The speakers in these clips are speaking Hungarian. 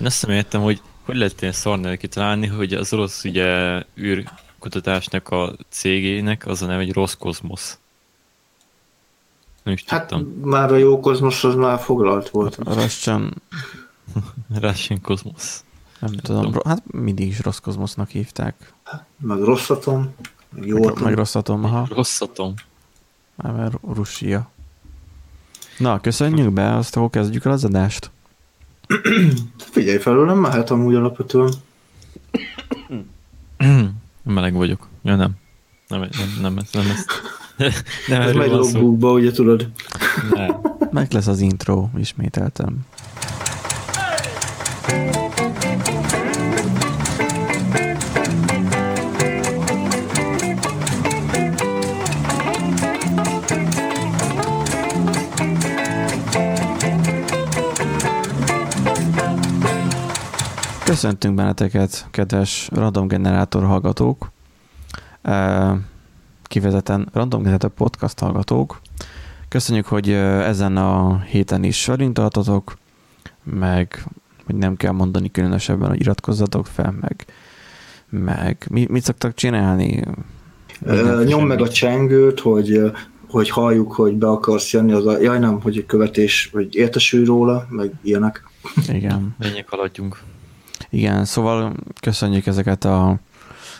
Én azt nem értem, hogy hogy lehet ilyen szarnál kitalálni, hogy az orosz ugye űrkutatásnak a cégének az a neve, hogy Roszkozmosz. Nem is Hát tudtam. már a jó kozmos az már foglalt volt. Russian, Russian Cosmos. nem tudom, ro- hát mindig is rossz kozmosznak hívták. Meg rosszatom, meg jó Meg, atom. meg rossz atom, aha, Rossz atom. már mert Russia. Na, köszönjük be, azt akkor kezdjük el az adást. Figyelj felül, nem mehet amúgy alapvetően. Meleg vagyok. Ja, nem. Nem, nem, nem, ez, nem ez. Nem Ez megy logbookba, ugye tudod. Nem. Meg lesz az intro, ismételtem. Köszöntünk benneteket, kedves random generátor hallgatók, kivezetten random generátor podcast hallgatók. Köszönjük, hogy ezen a héten is velünk tartotok, meg hogy nem kell mondani különösebben, hogy iratkozzatok fel, meg, meg mi, mit szoktak csinálni? Ö, Nyom meg a csengőt, hogy, hogy halljuk, hogy be akarsz jönni, az a, jaj nem, hogy a követés, vagy értesülj róla, meg ilyenek. Igen. Menjek, haladjunk. Igen, szóval köszönjük ezeket a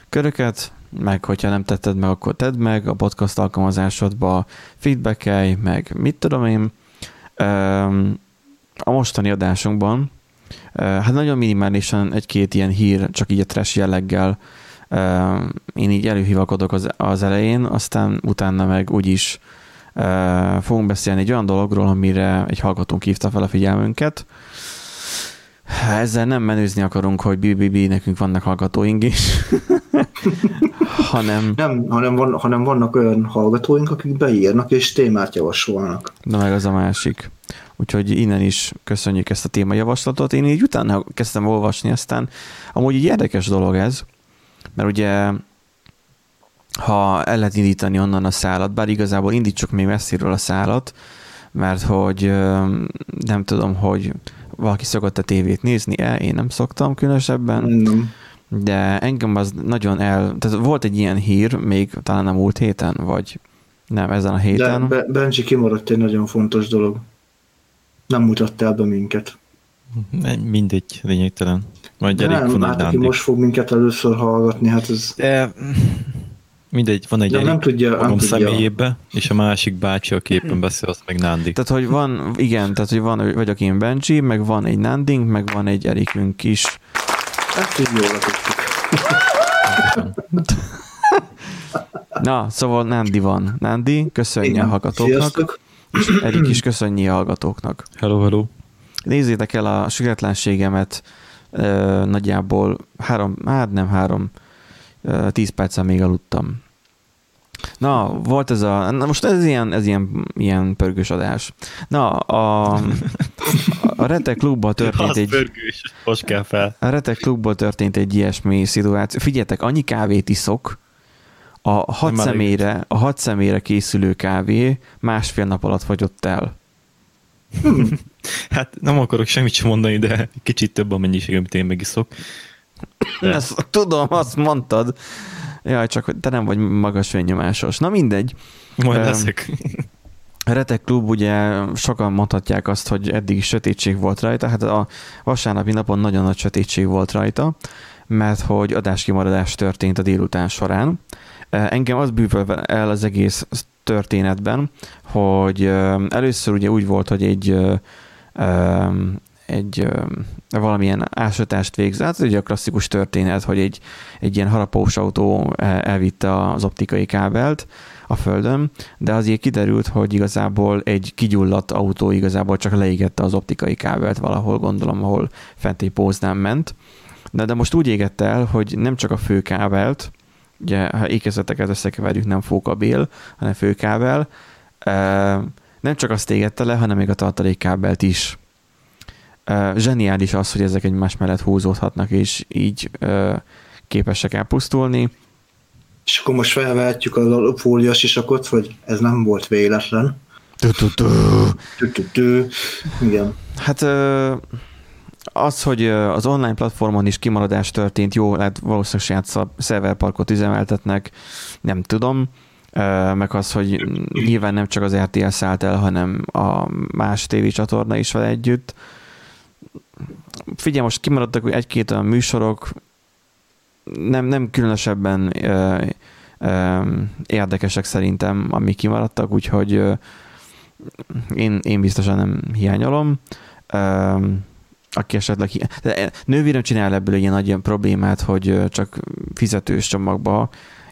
köröket, meg hogyha nem tetted meg, akkor tedd meg a podcast alkalmazásodba, feedbackelj, meg mit tudom én. A mostani adásunkban, hát nagyon minimálisan egy-két ilyen hír, csak így a trash jelleggel én így előhivakodok az, az elején, aztán utána meg úgyis fogunk beszélni egy olyan dologról, amire egy hallgatónk hívta fel a figyelmünket, ezzel nem menőzni akarunk, hogy BBB nekünk vannak hallgatóink is, hanem, Nem, hanem, van, hanem vannak olyan hallgatóink, akik beírnak és témát javasolnak. de meg az a másik. Úgyhogy innen is köszönjük ezt a témajavaslatot. Én így utána kezdtem olvasni, aztán amúgy egy érdekes dolog ez, mert ugye ha el lehet indítani onnan a szálat, bár igazából indítsuk még messziről a szálat, mert hogy nem tudom, hogy valaki szokott a tévét nézni-e, én nem szoktam különösebben, Nem. de engem az nagyon el... Tehát volt egy ilyen hír, még talán a múlt héten, vagy nem, ezen a De héten. Be- Benji kimaradt egy nagyon fontos dolog. Nem mutatta el be minket. Mindegy, lényegtelen. Majd De elég nem, hát aki most fog minket először hallgatni, hát ez... De mindegy, van egy De nem tudja, nem magam tudja. személyébe, és a másik bácsi, aki éppen beszél, az meg Nándi. Tehát, hogy van, igen, tehát, hogy van, vagyok én Benji, meg van egy Nanding, meg van egy Erikünk is. Ezt így jól. Na, szóval Nandi van. Nandi, köszönje a hallgatóknak, Sziasztok. és Erik is köszönje a hallgatóknak. Hello, hello. Nézzétek el a süketlenségemet, nagyjából három, hát nem három, ö, tíz perccel még aludtam. Na, volt ez a, na most ez ilyen, ez ilyen, ilyen pörgős adás. Na, a, a Rete klubban történt egy, pörgős, most kell fel. a Rete klubban történt egy ilyesmi szituáció. Figyeljetek, annyi kávét iszok, a hat, Nem elég. személyre, a hat személyre készülő kávé másfél nap alatt fogyott el. Hát nem akarok semmit sem mondani, de kicsit több a mennyiség, amit én megiszok. Ezt tudom, azt mondtad. Jaj, csak hogy te nem vagy magas vényomásos. Na mindegy. Majd leszek. Retek Klub ugye sokan mondhatják azt, hogy eddig sötétség volt rajta. Hát a vasárnapi napon nagyon nagy sötétség volt rajta, mert hogy adáskimaradás történt a délután során. Engem az bűvöl el az egész történetben, hogy először ugye úgy volt, hogy egy egy valamilyen ásítást végzett, ugye a klasszikus történet, hogy egy, egy ilyen harapós autó el- elvitte az optikai kábelt a földön, de azért kiderült, hogy igazából egy kigyulladt autó igazából csak leégette az optikai kábelt valahol, gondolom, ahol fent egy póznán ment. De, de most úgy égette el, hogy nem csak a fő kábelt, ugye ha ékezeteket összekeverjük, nem fókabél, hanem főkábel, nem csak azt égette le, hanem még a tartalékkábelt is. Ö, Zseniális az, hogy ezek egymás mellett húzódhatnak, és így ö, képesek elpusztulni. És akkor most felvehetjük a fólias isakot, hogy ez nem volt véletlen. Tü-tü-tü. Igen. Hát az, hogy az online platformon is kimaradás történt, jó, hát valószínűleg saját szerverparkot üzemeltetnek, nem tudom, meg az, hogy nyilván nem csak az RTL szállt el, hanem a más tévécsatorna is vele együtt. Figyelj, most kimaradtak egy-két olyan műsorok, nem, nem különösebben ö, ö, érdekesek szerintem, amik kimaradtak, úgyhogy ö, én, én biztosan nem hiányolom. Ö, aki esetleg... De nővérem csinál ebből egy ilyen nagy ilyen problémát, hogy csak fizetős csomagba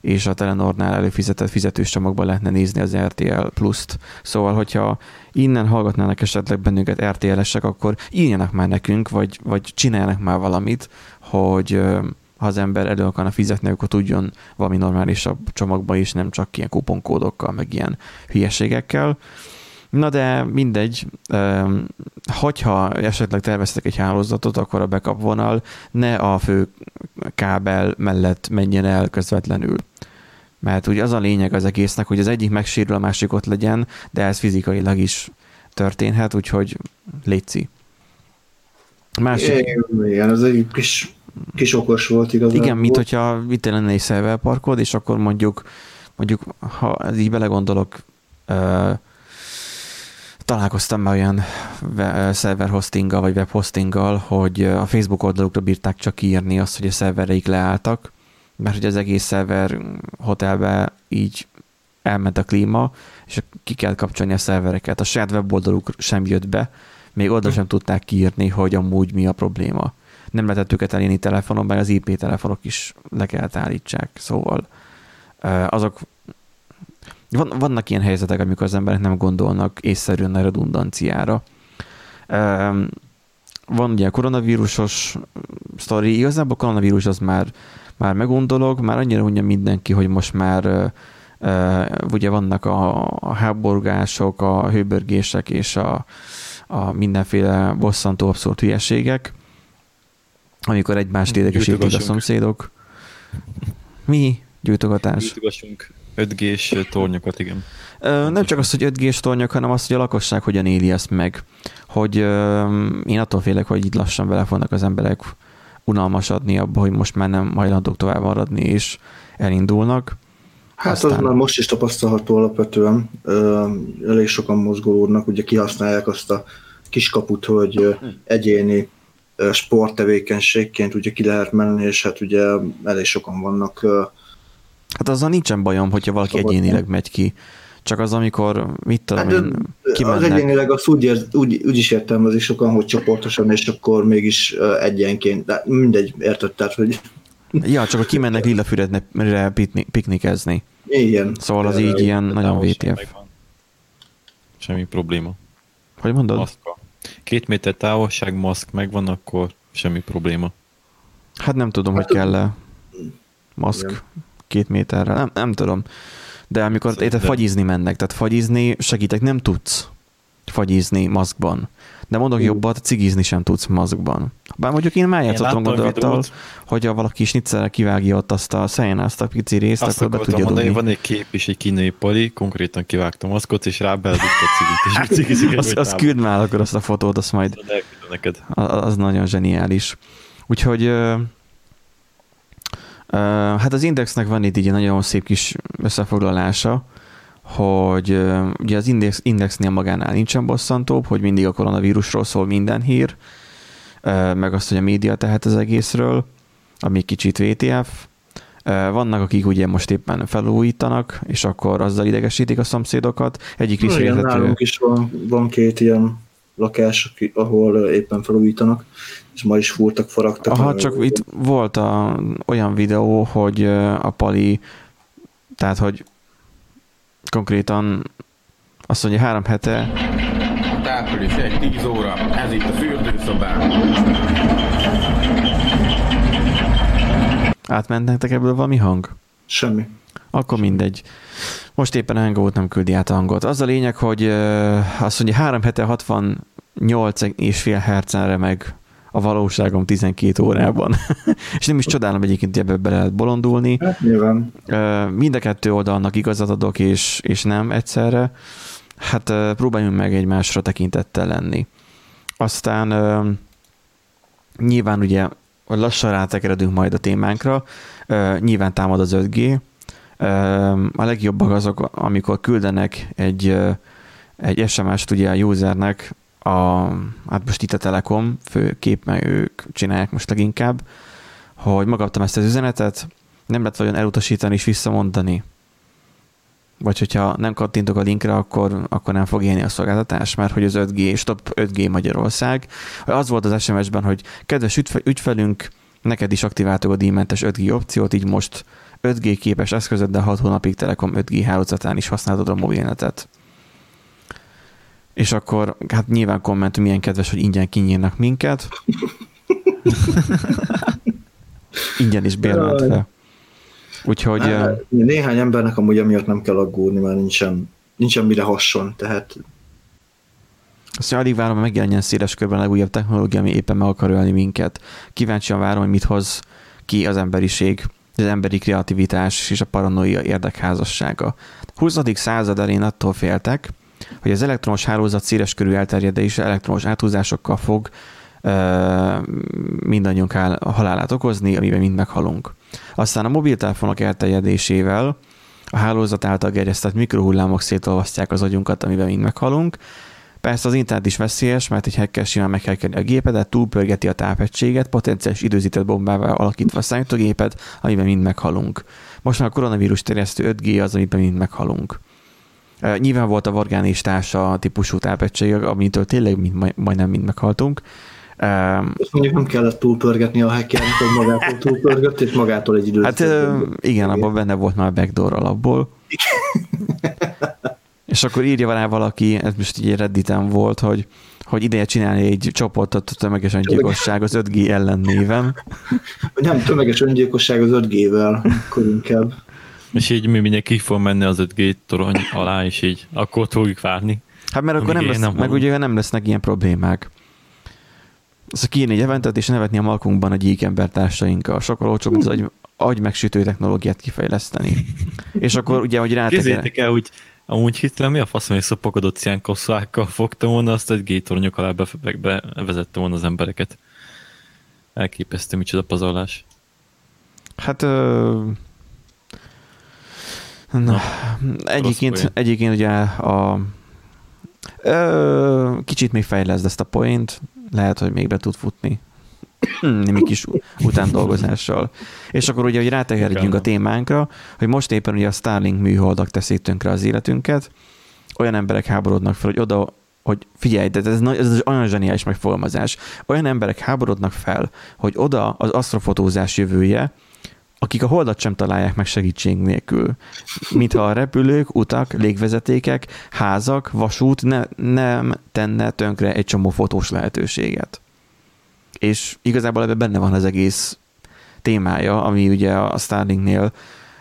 és a Telenornál előfizetett fizetős csomagba lehetne nézni az RTL Plus-t. Szóval, hogyha innen hallgatnának esetleg bennünket RTL-esek, akkor írjanak már nekünk, vagy, vagy csináljanak már valamit, hogy ha az ember elő akarna fizetni, akkor tudjon valami normálisabb csomagba is, nem csak ilyen kuponkódokkal, meg ilyen hülyeségekkel. Na de mindegy, hogyha esetleg terveztek egy hálózatot, akkor a backup vonal ne a fő kábel mellett menjen el közvetlenül. Mert ugye az a lényeg az egésznek, hogy az egyik megsérül, a másik ott legyen, de ez fizikailag is történhet, úgyhogy létszi. Másik... Igen, ez egy kis, kis okos volt igazából. Igen, mint hogyha itt lenne egy szerverparkod, és akkor mondjuk, mondjuk ha így belegondolok, találkoztam már olyan szerver hostinggal vagy web hostinggal, hogy a Facebook oldalukra bírták csak írni azt, hogy a szervereik leálltak, mert hogy az egész szerver hotelbe így elment a klíma, és ki kell kapcsolni a szervereket. A saját weboldaluk sem jött be, még oda sem tudták kiírni, hogy amúgy mi a probléma. Nem lehetett őket elérni telefonon, mert az IP telefonok is le kellett állítsák, szóval azok van, vannak ilyen helyzetek, amikor az emberek nem gondolnak észszerűen a redundanciára. Van ugye a koronavírusos sztori, igazából a koronavírus az már, már megundolog, már annyira mondja mindenki, hogy most már ugye vannak a, a háborgások, a hőbörgések és a, a mindenféle bosszantó abszurd hülyeségek, amikor egymást idegesítik a szomszédok. Mi? Gyújtogatás? Gyújtogassunk 5G-s tornyokat, igen. Nem csak az, hogy 5G-s tornyok, hanem az, hogy a lakosság hogyan éli ezt meg. Hogy én attól félek, hogy itt lassan bele fognak az emberek unalmasadni abba, hogy most már nem hajlandók tovább maradni, és elindulnak. Hát Aztán... az már most is tapasztalható alapvetően. Elég sokan mozgolódnak, ugye kihasználják azt a kiskaput, hogy egyéni sporttevékenységként ugye ki lehet menni, és hát ugye elég sokan vannak Hát azzal nincsen bajom, hogyha valaki Szabad egyénileg megy ki. Csak az, amikor, mit tudom hát, én, kimennek. Az egyénileg azt úgy, ér, úgy, úgy is értelmezik sokan, hogy csoportosan, és akkor mégis egyenként, de mindegy, érted, tehát, hogy... Ja, csak a kimennek Lillafüredre piknikezni. Igen. Szóval az így ilyen nagyon VTF. Semmi probléma. Hogy mondod? Maszka. Két méter távolság, maszk megvan, akkor semmi probléma. Hát nem tudom, hát, hogy kell-e maszk. Igen két méterre, nem, nem tudom. De amikor Szerintem. fagyizni mennek, tehát fagyizni segítek, nem tudsz fagyizni maszkban. De mondok uh. jobbat, cigizni sem tudsz maszkban. Bár mondjuk én már játszottam gondolattal, hogy a valaki snitzelre kivágja ott azt a szejen azt a pici részt, azt akkor be tudja mondani, Van egy kép is, egy kínai pali, konkrétan kivágtam maszkot, és rá beledugta a cigit, és cigizik az, az küld már akkor azt a fotót, azt majd. Neked. Az, az nagyon zseniális. Úgyhogy Hát az Indexnek van itt egy nagyon szép kis összefoglalása, hogy ugye az Index, Indexnél magánál nincsen bosszantóbb, hogy mindig a koronavírusról szól minden hír, meg azt, hogy a média tehet az egészről, ami kicsit VTF. Vannak, akik ugye most éppen felújítanak, és akkor azzal idegesítik a szomszédokat. Egyik is érthető. Nálunk is van, van két ilyen lakás, ahol éppen felújítanak, és ma is fúrtak, faragtak. Aha, csak ő... itt volt a, olyan videó, hogy a Pali, tehát, hogy konkrétan azt mondja, három hete április 1, 10 óra, ez itt a fürdőszobám. Átment nektek ebből valami hang? Semmi. Akkor mindegy. Most éppen a Hangout nem küldi át a hangot. Az a lényeg, hogy azt mondja, 3 hete 68 és fél hercenre meg a valóságom 12 órában. és nem is csodálom egyébként, hogy ebből bele lehet bolondulni. Hát nyilván. Mind a kettő oldalnak igazat adok, és, és nem egyszerre. Hát próbáljunk meg egymásra tekintettel lenni. Aztán nyilván ugye lassan rátekeredünk majd a témánkra, nyilván támad az 5G, uh, a legjobbak azok, amikor küldenek egy, egy SMS-t ugye a usernek, a, hát most itt a Telekom, főképp, meg ők csinálják most leginkább, hogy megkaptam ezt az üzenetet, nem lehet vajon elutasítani és visszamondani. Vagy hogyha nem kattintok a linkre, akkor, akkor nem fog élni a szolgáltatás, mert hogy az 5G, stop 5G Magyarország. Az volt az SMS-ben, hogy kedves ügyfelünk, neked is aktiváltuk a díjmentes 5G opciót, így most 5G képes eszközöddel 6 hónapig Telekom 5G hálózatán is használod a mobilnetet. És akkor hát nyilván komment, milyen kedves, hogy ingyen kinyírnak minket. ingyen is bérmentve. Úgyhogy... Hát, néhány embernek amúgy emiatt nem kell aggódni, mert nincsen, nincsen mire hasson, tehát azt alig várom, megjelenjen széles körben a legújabb technológia, ami éppen meg akar ölni minket. Kíváncsian várom, hogy mit hoz ki az emberiség, az emberi kreativitás és a paranoia érdekházassága. 20. század elén attól féltek, hogy az elektromos hálózat széles körű elterjedése elektromos áthúzásokkal fog mindannyiunk halálát okozni, amiben mind meghalunk. Aztán a mobiltelefonok elterjedésével a hálózat által gerjesztett mikrohullámok szétolvasztják az agyunkat, amiben mind meghalunk. Persze az internet is veszélyes, mert egy hacker simán meghekkeli a gépedet, túlpörgeti a tápegységet, potenciális időzített bombával alakítva a számítógépet, amiben mind meghalunk. Most már a koronavírus terjesztő 5G az, amiben mind meghalunk. Nyilván volt a Vargán és társa típusú tápegység, amitől tényleg mind, majdnem mind meghaltunk. Ezt mondjuk nem kellett túlpörgetni a hackernek, hogy magától túlpörgött, és magától egy időt. Hát igen, abban benne volt már backdoor alapból. és akkor írja rá valaki, ez most így Redditen volt, hogy, hogy ideje csinálni egy csoportot tömeges öngyilkosság az 5G ellen néven. Nem tömeges öngyilkosság az 5G-vel, akkor inkább. És így mi mindenki fog menni az 5G torony alá, és így akkor fogjuk várni. Hát mert akkor nem lesz, nem meg ugye nem lesznek ilyen problémák. Szóval kiírni egy eventet és nevetni a malkunkban a gyíkember társainkkal. Sokkal olcsóbb, mint az agy, agy megsütő technológiát kifejleszteni. és akkor ugye, hogy rátek... Képzeljétek el, hogy amúgy hittem, mi a fasz, hogy szopogodott ilyen kosszlákkal fogta volna, azt egy gétornyok alá bevezette volna az embereket. Elképesztő, micsoda pazarlás. Hát ö... Na, egyébként, egyébként ugye a ö, kicsit még fejleszd ezt a point, lehet, hogy még be tud futni némi kis után dolgozással. És akkor ugye, hogy rátekerjünk a témánkra, hogy most éppen ugye a Starlink műholdak teszik tönkre az életünket, olyan emberek háborodnak fel, hogy oda, hogy figyelj, de ez, ez, ez olyan zseniális megfogalmazás. Olyan emberek háborodnak fel, hogy oda az asztrofotózás jövője, akik a holdat sem találják meg segítség nélkül. Mintha a repülők, utak, légvezetékek, házak, vasút ne, nem tenne tönkre egy csomó fotós lehetőséget. És igazából ebben benne van az egész témája, ami ugye a Starlinknél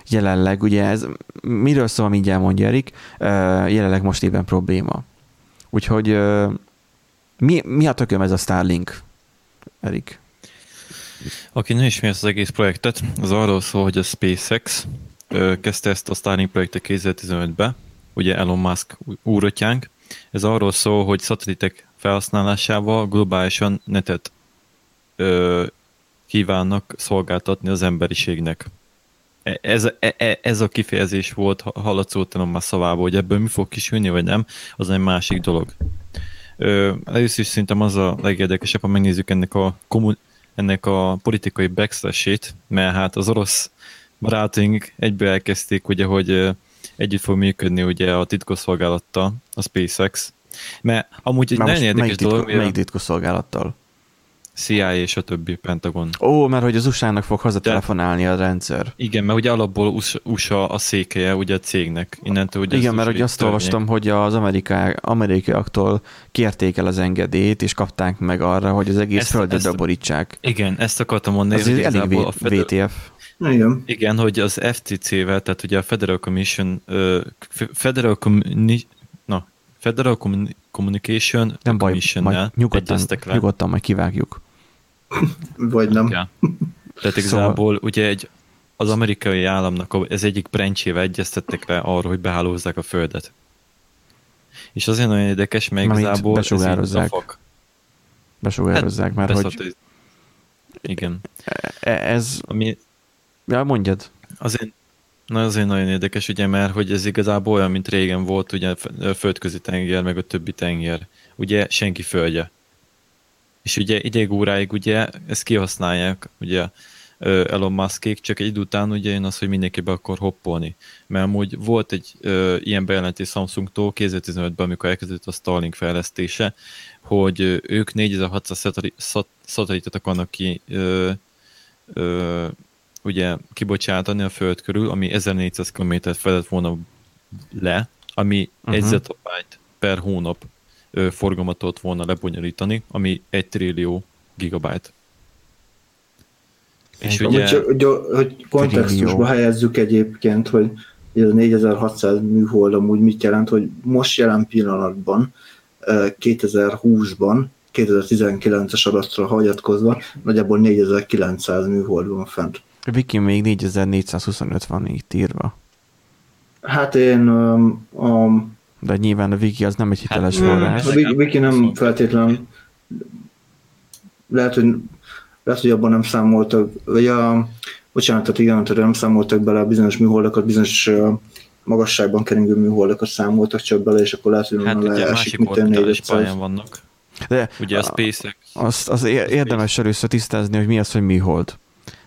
jelenleg, ugye ez, miről szól, mindjárt mondja Erik, jelenleg most éppen probléma. Úgyhogy mi, mi a tököm ez a Starlink, Erik? Aki nem ismeri ezt az egész projektet, az arról szól, hogy a SpaceX kezdte ezt a Starlink projektet 2015-ben, ugye Elon Musk úrotjánk. Ez arról szól, hogy szatelitek felhasználásával globálisan netet ö, kívánnak szolgáltatni az emberiségnek. E, ez, e, e, ez a kifejezés volt hallatszótalan már szavából, hogy ebből mi fog kisülni, vagy nem, az egy másik dolog. Ö, először is szerintem az a legérdekesebb, ha megnézzük ennek a, kommun, ennek a politikai backslash mert hát az orosz barátaink egyből elkezdték, ugye, hogy együtt fog működni ugye a titkosszolgálattal, a SpaceX, mert amúgy egy nagyon érdekes dolog. Melyik titkosszolgálattal? CIA és a többi Pentagon. Ó, mert hogy az USA-nak fog hazatelefonálni a rendszer. Igen, mert ugye alapból USA a székelye ugye a cégnek. Innentől ugye Igen, mert hogy azt törvény. olvastam, hogy az amerikai, amerikaiaktól kérték el az engedélyt, és kapták meg arra, hogy az egész ezt, földet ezt, beborítsák. Igen, ezt akartam mondani. Ez elég a Feder- VTF. Igen. Igen, hogy az FTC-vel, tehát ugye a Federal Commission, uh, Federal, Communi- na, Federal Communication Nem baj, majd nyugodtan, nyugodtan majd kivágjuk. Vagy nem. Ja. Tehát igazából szóval... ugye egy, az amerikai államnak ez egyik brencsével egyeztettek le arról, hogy behálózzák a földet. És azért nagyon érdekes, mert igazából besugározzák. Besugározzák, hát, mert hogy... Igen. E- Ez, Ami ja, mondjad. azért, na azért nagyon érdekes, ugye, mert hogy ez igazából olyan, mint régen volt, ugye a földközi tenger, meg a többi tenger. Ugye senki földje. És ugye ideig óráig ugye ezt kihasználják, ugye Elon Muskék, csak egy idő után ugye jön az, hogy mindenki be akar hoppolni. Mert amúgy volt egy ö, ilyen bejelentés Samsungtól 2015-ben, amikor elkezdődött a Starlink fejlesztése, hogy ö, ők 4600 szateli- szat- szatelitet akarnak ki ö, ö, ugye kibocsátani a Föld körül, ami 1400 km fedett volna le, ami uh-huh. egy zettabyte per hónap ö, forgalmat tudott volna lebonyolítani, ami egy trillió gigabyte. És Ugye, ugye, hogy, hogy kontextusba Trillió. helyezzük egyébként, hogy ez a 4600 műhold amúgy mit jelent, hogy most jelen pillanatban, eh, 2020-ban, 2019-es adatra hagyatkozva, nagyjából 4900 műhold van fent. Viki még 4425 van itt írva. Hát én um, a, De nyilván a Wiki az nem egy hiteles Hát, forrás. a Wiki- nem feltétlen lehet, hogy lehet, hogy abban nem számoltak, vagy a, bocsánat, tehát igen, tehát nem számoltak bele a bizonyos műholdakat, bizonyos magasságban keringő műholdakat számoltak csak bele, és akkor lehet, hogy hát ugye leesik, másik orbitális 400. pályán vannak. De Ugye a SpaceX, azt, az érdemes először tisztázni, hogy mi az, hogy műhold.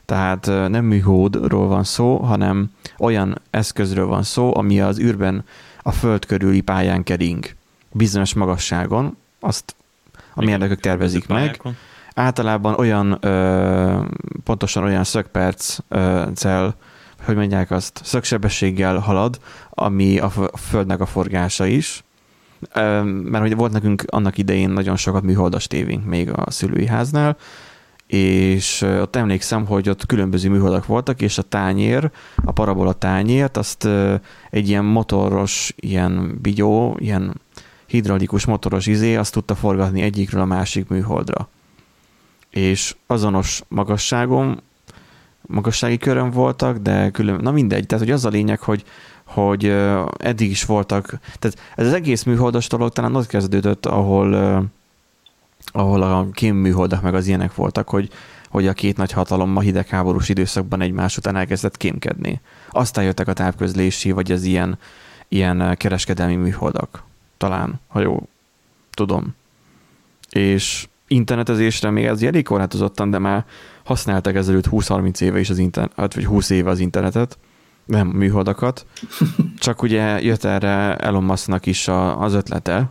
Tehát nem műholdról van szó, hanem olyan eszközről van szó, ami az űrben a föld körüli pályán kering. Bizonyos magasságon, azt a mérnökök tervezik meg. Általában olyan, ö, pontosan olyan szögperc ö, cell, hogy mondják azt, szögsebességgel halad, ami a Földnek a forgása is. Ö, mert hogy volt nekünk annak idején nagyon sokat műholdas tévénk még a szülői háznál, és ott emlékszem, hogy ott különböző műholdak voltak, és a tányér, a parabola tányért, azt egy ilyen motoros, ilyen bigyó, ilyen hidraulikus motoros izé, azt tudta forgatni egyikről a másik műholdra. És azonos magasságon, magassági körön voltak, de külön, na mindegy, tehát hogy az a lényeg, hogy, hogy eddig is voltak, tehát ez az egész műholdas dolog talán ott kezdődött, ahol, ahol a kémműholdak meg az ilyenek voltak, hogy, hogy a két nagy hatalom a hidegháborús időszakban egymás után elkezdett kémkedni. Aztán jöttek a távközlési, vagy az ilyen, ilyen kereskedelmi műholdak. Talán, ha jó tudom. És internetezésre még ez elég korlátozottan, de már használtak ezelőtt 20-30 éve is az internet, vagy 20 éve az internetet, nem műholdakat. Csak ugye jött erre Elon Musknak is a, az ötlete,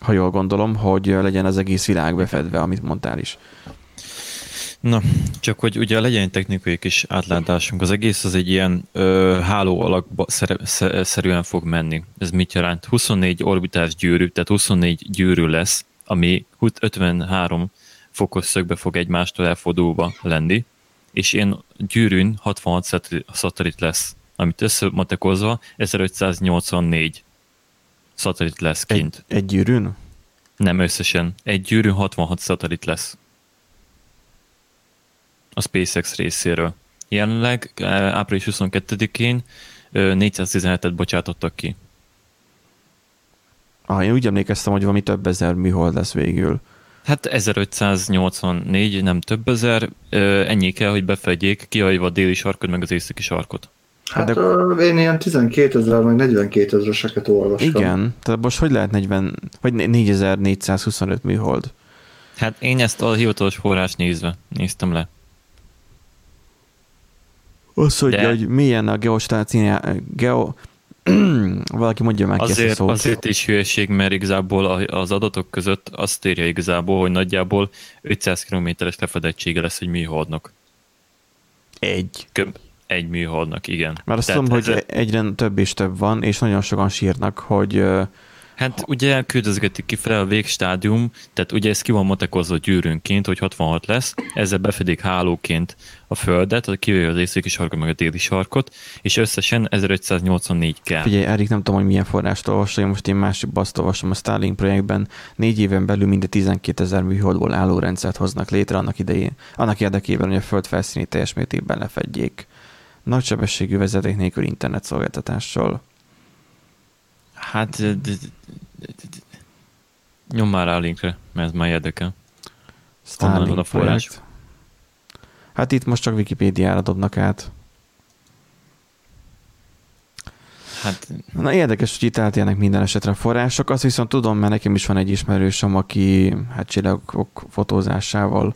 ha jól gondolom, hogy legyen az egész világ befedve, amit mondtál is. Na, csak hogy ugye legyen egy technikai kis átlátásunk. Az egész az egy ilyen ö, háló alakba szere, sze- szerűen fog menni. Ez mit jelent? 24 orbitás gyűrű, tehát 24 gyűrű lesz, ami 53 fokos szögbe fog egymástól elfordulva lenni, és ilyen gyűrűn 66 szateli- szatellit lesz, amit összematekozva 1584 szatellit lesz kint. Egy, egy gyűrűn? Nem összesen. Egy gyűrű 66 szatellit lesz. A SpaceX részéről. Jelenleg eh, április 22-én ö, 417-et bocsátottak ki. Ah, én úgy emlékeztem, hogy valami több ezer műhold lesz végül. Hát 1584, nem több ezer, ö, ennyi kell, hogy befedjék, kihagyva a déli sarkot, meg az északi sarkot. Hát de- de... én ilyen 12 ezer, meg 42 ezreseket olvastam. Igen, tehát most hogy lehet 40, vagy 4425 műhold? Hát én ezt a hivatalos forrás nézve néztem le. Az, hogy, De- hogy milyen a geostáciá, geo... Valaki mondja meg ki ezt a Azért, szót. azért is hülyeség, mert igazából az adatok között azt írja igazából, hogy nagyjából 500 kilométeres lefedettsége lesz egy műholdnak. Egy. Köbb egy műholdnak, igen. Mert azt Tehát tudom, hogy ez- egyre több és több van, és nagyon sokan sírnak, hogy Hát ugye küldözgetik kifele a végstádium, tehát ugye ez ki van matekozva gyűrűnként, hogy 66 lesz, ezzel befedik hálóként a földet, a kivéve az északi sarkot, meg a déli sarkot, és összesen 1584 kell. Figyelj, Erik, nem tudom, hogy milyen forrást olvasol, most én másik azt olvasom a Starlink projektben. Négy éven belül minden 12 ezer műholdból álló rendszert hoznak létre annak idején, annak érdekében, hogy a föld felszínét teljes mértékben lefedjék. Nagysebességű vezeték nélkül internet szolgáltatással. Hát d- d- d- d- d- nyom már rá a linkre, mert ez már érdekel. Van a forrás? projekt. Hát itt most csak Wikipédiára dobnak át. Hát... Na érdekes, hogy itt eltérnek minden esetre források. Azt viszont tudom, mert nekem is van egy ismerősöm, aki hát csillagok fotózásával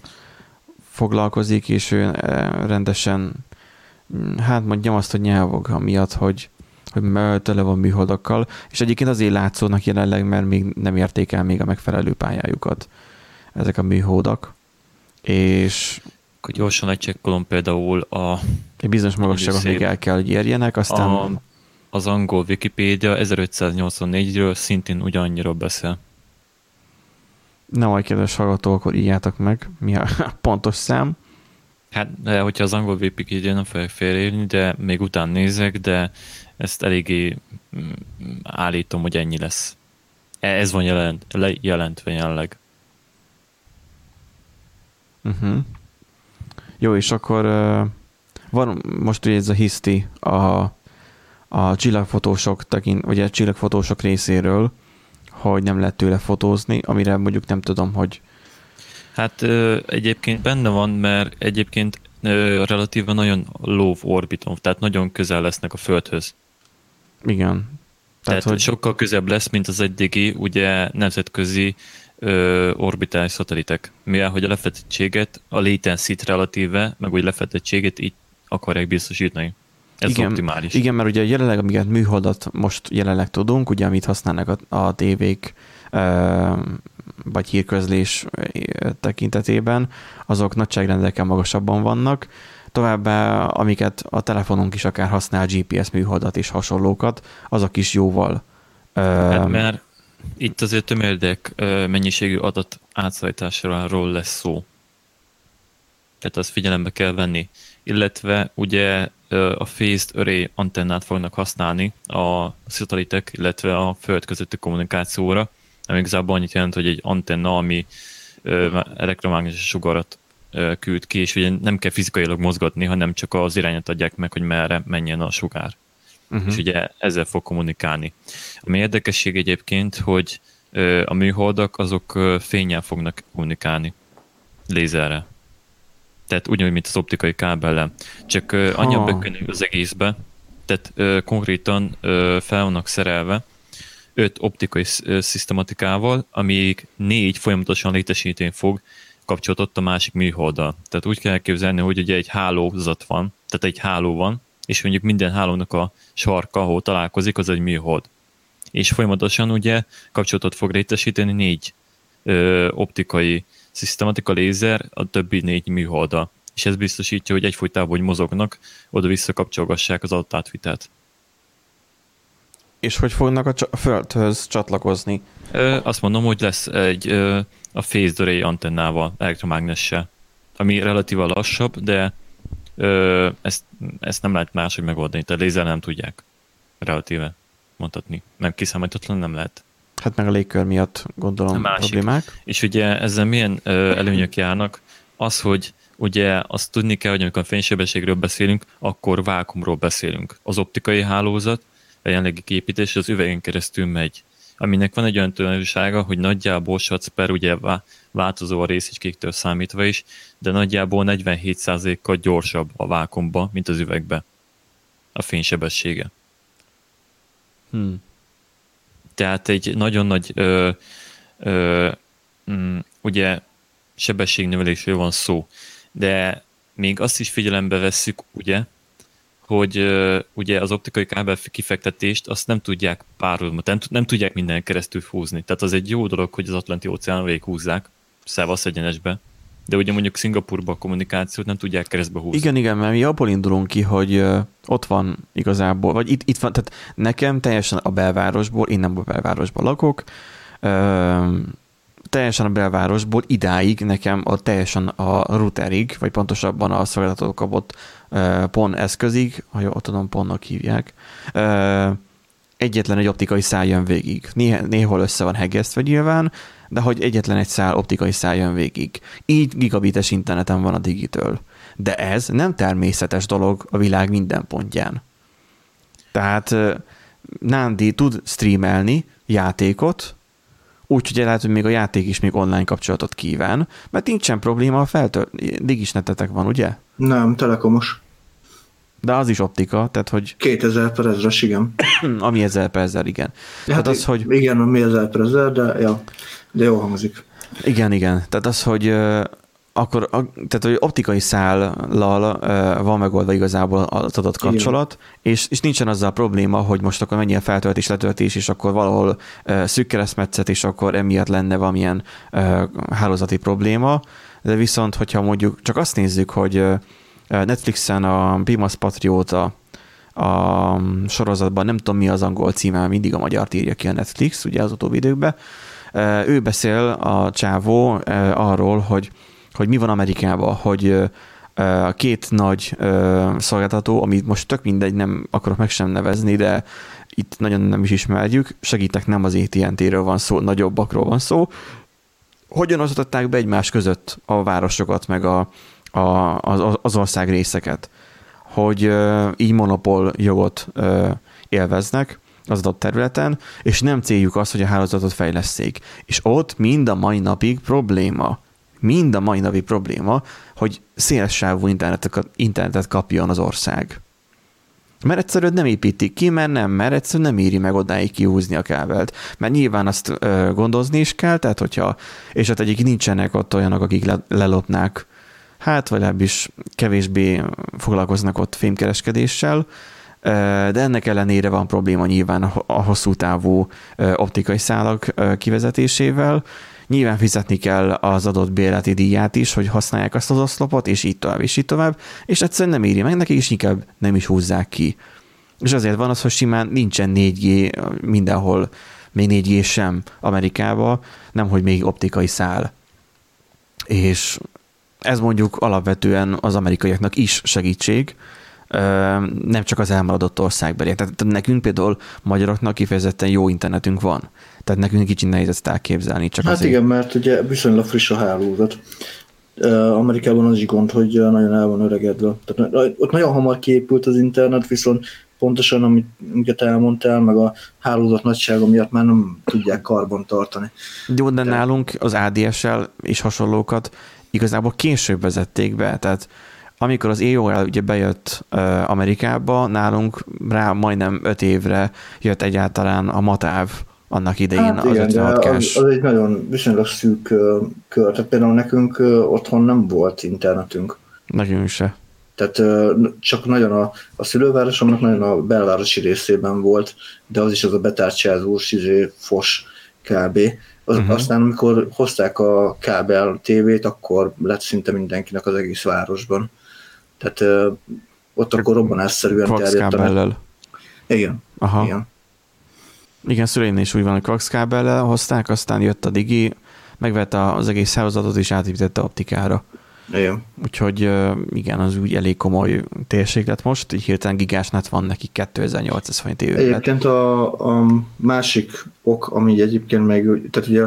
foglalkozik, és ő eh, rendesen, hát mondjam azt, hogy nyelvog miatt, hogy, hogy tele van műholdakkal, és egyébként azért látszódnak jelenleg, mert még nem érték el még a megfelelő pályájukat ezek a műholdak. És akkor gyorsan lecsekkolom például a... Egy bizonyos magasságot még el kell, hogy érjenek, aztán... A, az angol Wikipédia 1584-ről szintén ugyanannyira beszél. Na majd kedves hallgató, akkor írjátok meg, mi a pontos szám. Hát, de hogyha az angol Wikipedia nem fogja félérni, de még után nézek, de ezt eléggé mm, állítom, hogy ennyi lesz. E, ez van jelent, jelentve jelenleg. Uh-huh. Jó, és akkor uh, van most ugye ez a hiszti a, a csillagfotósok tekint, vagy a csillagfotósok részéről, hogy nem lehet tőle fotózni, amire mondjuk nem tudom, hogy... Hát ö, egyébként benne van, mert egyébként ö, relatíve nagyon low orbiton, tehát nagyon közel lesznek a Földhöz. Igen. Tehát, tehát hogy... sokkal közebb lesz, mint az eddigi, ugye nemzetközi ö, orbitális szatelitek. Mivel, hogy a lefedettséget, a latency relatíve, meg úgy lefedettséget így akarják biztosítani. Ez igen, optimális. Igen, mert ugye jelenleg, amiket műholdat most jelenleg tudunk, ugye amit használnak a, a tévék, vagy hírközlés tekintetében, azok nagyságrendekkel magasabban vannak. Továbbá, amiket a telefonunk is akár használ, GPS műholdat és hasonlókat, azok is jóval. Hát mert itt azért tömérdek mennyiségű adat átszállításról lesz szó. Tehát azt figyelembe kell venni. Illetve ugye a phased array antennát fognak használni a szatelitek, illetve a föld közötti kommunikációra, ami igazából annyit jelent, hogy egy antenna, ami elektromágneses sugarat küld ki, és ugye nem kell fizikailag mozgatni, hanem csak az irányat adják meg, hogy merre menjen a sugár. Uh-huh. És ugye ezzel fog kommunikálni. Ami érdekesség egyébként, hogy a műholdak azok fényel fognak kommunikálni, lézerre. Tehát ugyanúgy, mint az optikai kábellel. Csak annyi a az egészbe, tehát konkrétan fel vannak szerelve öt optikai szisztematikával, amíg négy folyamatosan létesíteni fog kapcsolatot a másik műholddal. Tehát úgy kell elképzelni, hogy ugye egy hálózat van, tehát egy háló van, és mondjuk minden hálónak a sarka, ahol találkozik, az egy műhold. És folyamatosan ugye kapcsolatot fog létesíteni négy ö, optikai szisztematika lézer a többi négy műholda. És ez biztosítja, hogy egyfolytában, hogy mozognak, oda-vissza kapcsolgassák az adatátvitelt. És hogy fognak a, a földhöz csatlakozni? Ö, azt mondom, hogy lesz egy ö, a phased array antennával, elektromágnessel, ami relatíva lassabb, de Ö, ezt, ezt nem lehet máshogy megoldani, tehát lézer nem tudják relatíve mondhatni. Nem kiszámíthatatlan nem lehet. Hát meg a légkör miatt gondolom a problémák. És ugye ezzel milyen ö, előnyök járnak? Az, hogy ugye azt tudni kell, hogy amikor a fénysebességről beszélünk, akkor vákumról beszélünk. Az optikai hálózat, a jelenlegi képítés az üvegen keresztül megy aminek van egy olyan tulajdonsága, hogy nagyjából satsz per ugye változó a részecskéktől számítva is, de nagyjából 47%-kal gyorsabb a vákumba, mint az üvegbe a fénysebessége. Hmm. Tehát egy nagyon nagy ö, ö, mm, ugye sebességnövelésről van szó, de még azt is figyelembe vesszük, ugye, hogy ugye az optikai kábel kifektetést azt nem tudják párhuzamba, nem, nem tudják minden keresztül húzni. Tehát az egy jó dolog, hogy az Atlanti óceánon végig húzzák, szevasz egyenesbe, de ugye mondjuk Szingapurba a kommunikációt nem tudják keresztbe húzni. Igen, igen, mert mi abból indulunk ki, hogy ott van igazából, vagy itt, itt van, tehát nekem teljesen a belvárosból, én nem a belvárosban lakok, teljesen a belvárosból idáig nekem a teljesen a routerig, vagy pontosabban a szolgáltatók kapott uh, PON eszközig, ha jól tudom, PON-nak hívják, egyetlen egy optikai szál jön végig. Néh- néhol össze van hegesztve nyilván, de hogy egyetlen egy szál, optikai szál jön végig. Így gigabites interneten van a digitől. De ez nem természetes dolog a világ minden pontján. Tehát Nandi tud streamelni játékot, Úgyhogy lehet, hogy még a játék is még online kapcsolatot kíván, mert nincsen probléma, a feltölt, digisnetetek van, ugye? Nem, telekomos. De az is optika, tehát hogy... 2000 per ezres, igen. ami 1000 per ezer, igen. Ja, hát az, hogy... Igen, ami 1000 per ezer, de, ja, de jó hangzik. Igen, igen. Tehát az, hogy akkor tehát, hogy optikai szállal van megoldva igazából az adott kapcsolat, és, és nincsen azzal a probléma, hogy most akkor mennyi a feltöltés, letöltés, és akkor valahol szűk keresztmetszet, és akkor emiatt lenne valamilyen hálózati probléma, de viszont, hogyha mondjuk csak azt nézzük, hogy Netflixen a Bimas Patriota a sorozatban, nem tudom mi az angol címe, mindig a magyar írja ki a Netflix, ugye az utóbbi időkben, ő beszél a csávó arról, hogy hogy mi van Amerikában, hogy a két nagy szolgáltató, amit most tök mindegy, nem akarok meg sem nevezni, de itt nagyon nem is ismerjük, segítek, nem az AT&T-ről van szó, nagyobbakról van szó, hogyan osztották be egymás között a városokat, meg a, a, az, az ország részeket, hogy így monopól jogot élveznek az adott területen, és nem céljuk az, hogy a hálózatot fejleszték. És ott mind a mai napig probléma mind a mai napi probléma, hogy széles sávú internetet, internetet kapjon az ország. Mert egyszerűen nem építik ki, mert nem, mert egyszerűen nem éri meg odáig kihúzni a kábelt. Mert nyilván azt ö, gondozni is kell, tehát hogyha, és hát egyik nincsenek ott olyanok, akik le, lelopnák, hát vagy legalábbis kevésbé foglalkoznak ott fémkereskedéssel, de ennek ellenére van probléma nyilván a hosszú távú optikai szálak kivezetésével, Nyilván fizetni kell az adott bérleti díját is, hogy használják azt az oszlopot, és így tovább, és így tovább, és egyszerűen nem éri meg neki, és inkább nem is húzzák ki. És azért van az, hogy simán nincsen 4G mindenhol, még 4G sem Amerikában, nem hogy még optikai szál. És ez mondjuk alapvetően az amerikaiaknak is segítség, nem csak az elmaradott országbeli. Tehát nekünk például magyaroknak kifejezetten jó internetünk van. Tehát nekünk kicsit nehéz ezt elképzelni. Csak hát azért. igen, mert ugye viszonylag friss a hálózat. Amerikában az is gond, hogy nagyon el van öregedve. Tehát ott nagyon hamar kiépült az internet, viszont pontosan, amit, amit elmondtál, meg a hálózat nagysága miatt már nem tudják karban tartani. Jó, de, de nálunk az ADSL és hasonlókat igazából később vezették be, tehát amikor az AOL ugye bejött Amerikába, nálunk rá majdnem öt évre jött egyáltalán a matáv annak idején hát az igen, 56 az, az, egy nagyon viszonylag szűk kör. Tehát például nekünk otthon nem volt internetünk. Nekünk se. Tehát csak nagyon a, a szülővárosomnak nagyon a belvárosi részében volt, de az is az a betárcsázós, izé, fos kb. Uh-huh. Aztán amikor hozták a kábel tévét, akkor lett szinte mindenkinek az egész városban. Tehát ö, ott akkor robbanásszerűen terjedt. Igen. Aha. Igen. Igen, szüleim is úgy van, hogy coax kábellel hozták, aztán jött a Digi, megvette az egész hálózatot és átépítette optikára. Igen. Úgyhogy igen, az úgy elég komoly térség lett most, így hirtelen gigásnát van neki 2800 forint évben. Egyébként a, a, másik ok, ami egyébként meg, tehát ugye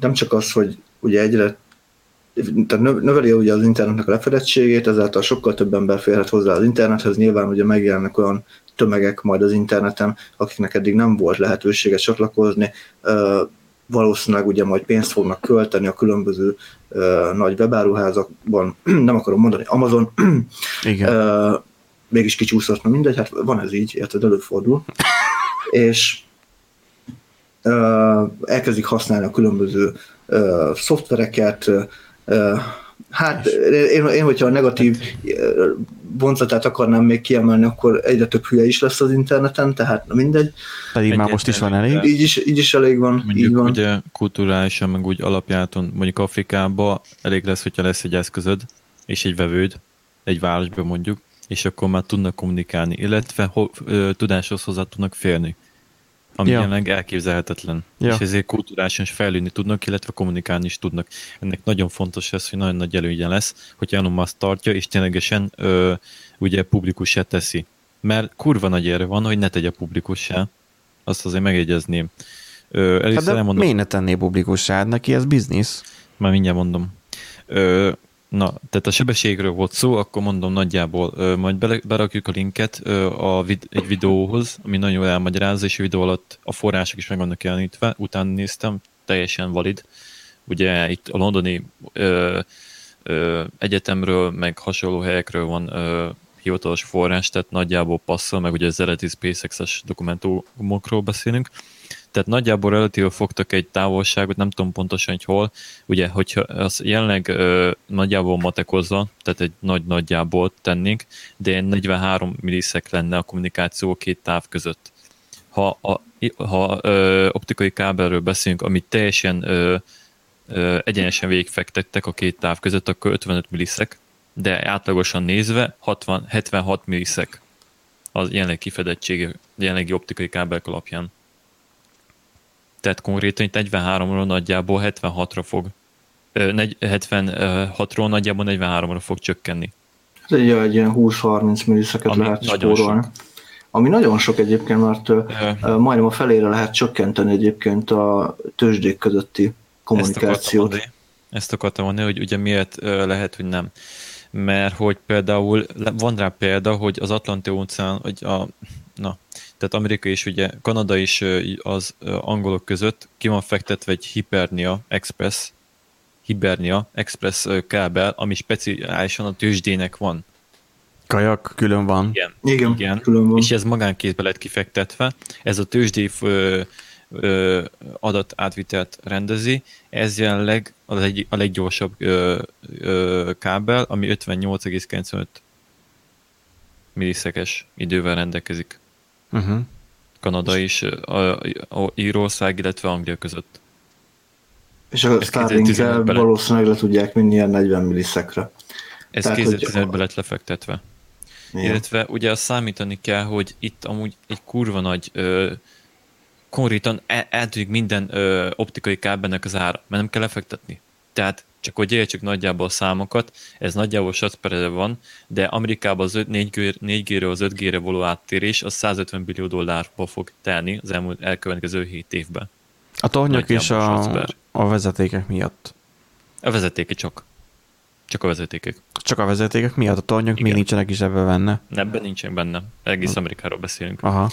nem csak az, hogy ugye egyre tehát növeli ugye az internetnek a lefedettségét, ezáltal sokkal több ember férhet hozzá az internethez, nyilván ugye megjelennek olyan tömegek majd az interneten, akiknek eddig nem volt lehetősége csatlakozni, valószínűleg ugye majd pénzt fognak költeni a különböző nagy webáruházakban, nem akarom mondani, Amazon, Igen. mégis kicsúszott, na mindegy, hát van ez így, érted, előfordul, és elkezdik használni a különböző szoftvereket, Hát én, én, hogyha a negatív vonzatát akarnám még kiemelni, akkor egyre több hülye is lesz az interneten, tehát na mindegy. Pedig már most is van elég. Így is, így is elég van. Mondjuk így van. ugye kulturálisan, meg úgy alapjáton, mondjuk Afrikában elég lesz, hogyha lesz egy eszközöd, és egy vevőd, egy városban mondjuk, és akkor már tudnak kommunikálni, illetve ho, ö, tudáshoz hozzá tudnak férni ami ja. jelenleg elképzelhetetlen. Ja. És ezért kulturálisan is fejlődni tudnak, illetve kommunikálni is tudnak. Ennek nagyon fontos ez, hogy nagyon nagy előnye lesz, hogy Elon Musk tartja, és ténylegesen ö, ugye publikussá teszi. Mert kurva nagy erre van, hogy ne tegye publikussá. Azt azért megjegyezném. Ö, hát de elmondom, miért ne tenné publikussá? Neki ez biznisz. Már mindjárt mondom. Ö, Na, tehát a sebességről volt szó, akkor mondom nagyjából, majd berakjuk a linket a vid, egy videóhoz, ami nagyon jól elmagyarázza, és a videó alatt a források is meg vannak jelenítve, utána néztem, teljesen valid. Ugye itt a londoni ö, ö, egyetemről, meg hasonló helyekről van ö, hivatalos forrás, tehát nagyjából passzol, meg ugye az eredeti SpaceX-es dokumentumokról beszélünk. Tehát nagyjából relatív fogtak egy távolságot, nem tudom pontosan, hogy hol, ugye, hogyha az jelenleg ö, nagyjából matekozva, tehát egy nagy nagyjából tennénk, de 43 milliszek lenne a kommunikáció két táv között. Ha, a, ha ö, optikai kábelről beszélünk, amit teljesen ö, ö, egyenesen végigfektettek a két táv között, akkor 55 milliszek, de átlagosan nézve 60, 76 milliszek az jelenlegi kifedettsége, jelenlegi optikai kábelek alapján. Tehát konkrétan itt 43-ról nagyjából 76-ra fog, 76-ról nagyjából 43-ra fog csökkenni. Ez egy, egy ilyen 20-30 milliszeket Ami lehet spórolni. sok. Ami nagyon sok egyébként, mert ö, majdnem a felére lehet csökkenteni egyébként a tőzsdék közötti Ezt akartam, kommunikációt. mondani, ezt akartam mondani, hogy ugye miért lehet, hogy nem. Mert hogy például, van rá példa, hogy az Atlanti óceán, hogy a, na, tehát Amerika és ugye Kanada is az angolok között ki van fektetve egy Hibernia Express, Hibernia Express kábel, ami speciálisan a tőzsdének van. Kajak külön van. Igen. Igen, Igen. külön van. És ez magánkézbe lett kifektetve. Ez a ö, adatátvitelt rendezi. Ez jelenleg a, leg, a leggyorsabb ö, ö, kábel, ami 58,95 milliszekes idővel rendelkezik. Uh-huh. Kanada és a, a Írország, illetve Anglia között. És a ez starlink 2015-ben lett. valószínűleg le tudják vinni ilyen 40 milliszekre. Ez Tehát, hogy- 2015-ben lett lefektetve. Igen. Illetve ugye azt számítani kell, hogy itt amúgy egy kurva nagy ö, konkrétan el, eltűnik minden ö, optikai kábelnek az ára, mert nem kell lefektetni. Tehát csak hogy értsük nagyjából a számokat, ez nagyjából satperede van, de Amerikában az 4G, 4G-ről az 5G-re való áttérés az 150 billió dollárba fog telni az elmúlt elkövetkező 7 évben. A tornyok és a, a vezetékek miatt. A vezetéke csak. Csak a vezetékek. Csak a vezetékek miatt, a tornyok még nincsenek is ebben benne. Ebben nincsen benne. Egész Amerikáról beszélünk. Aha.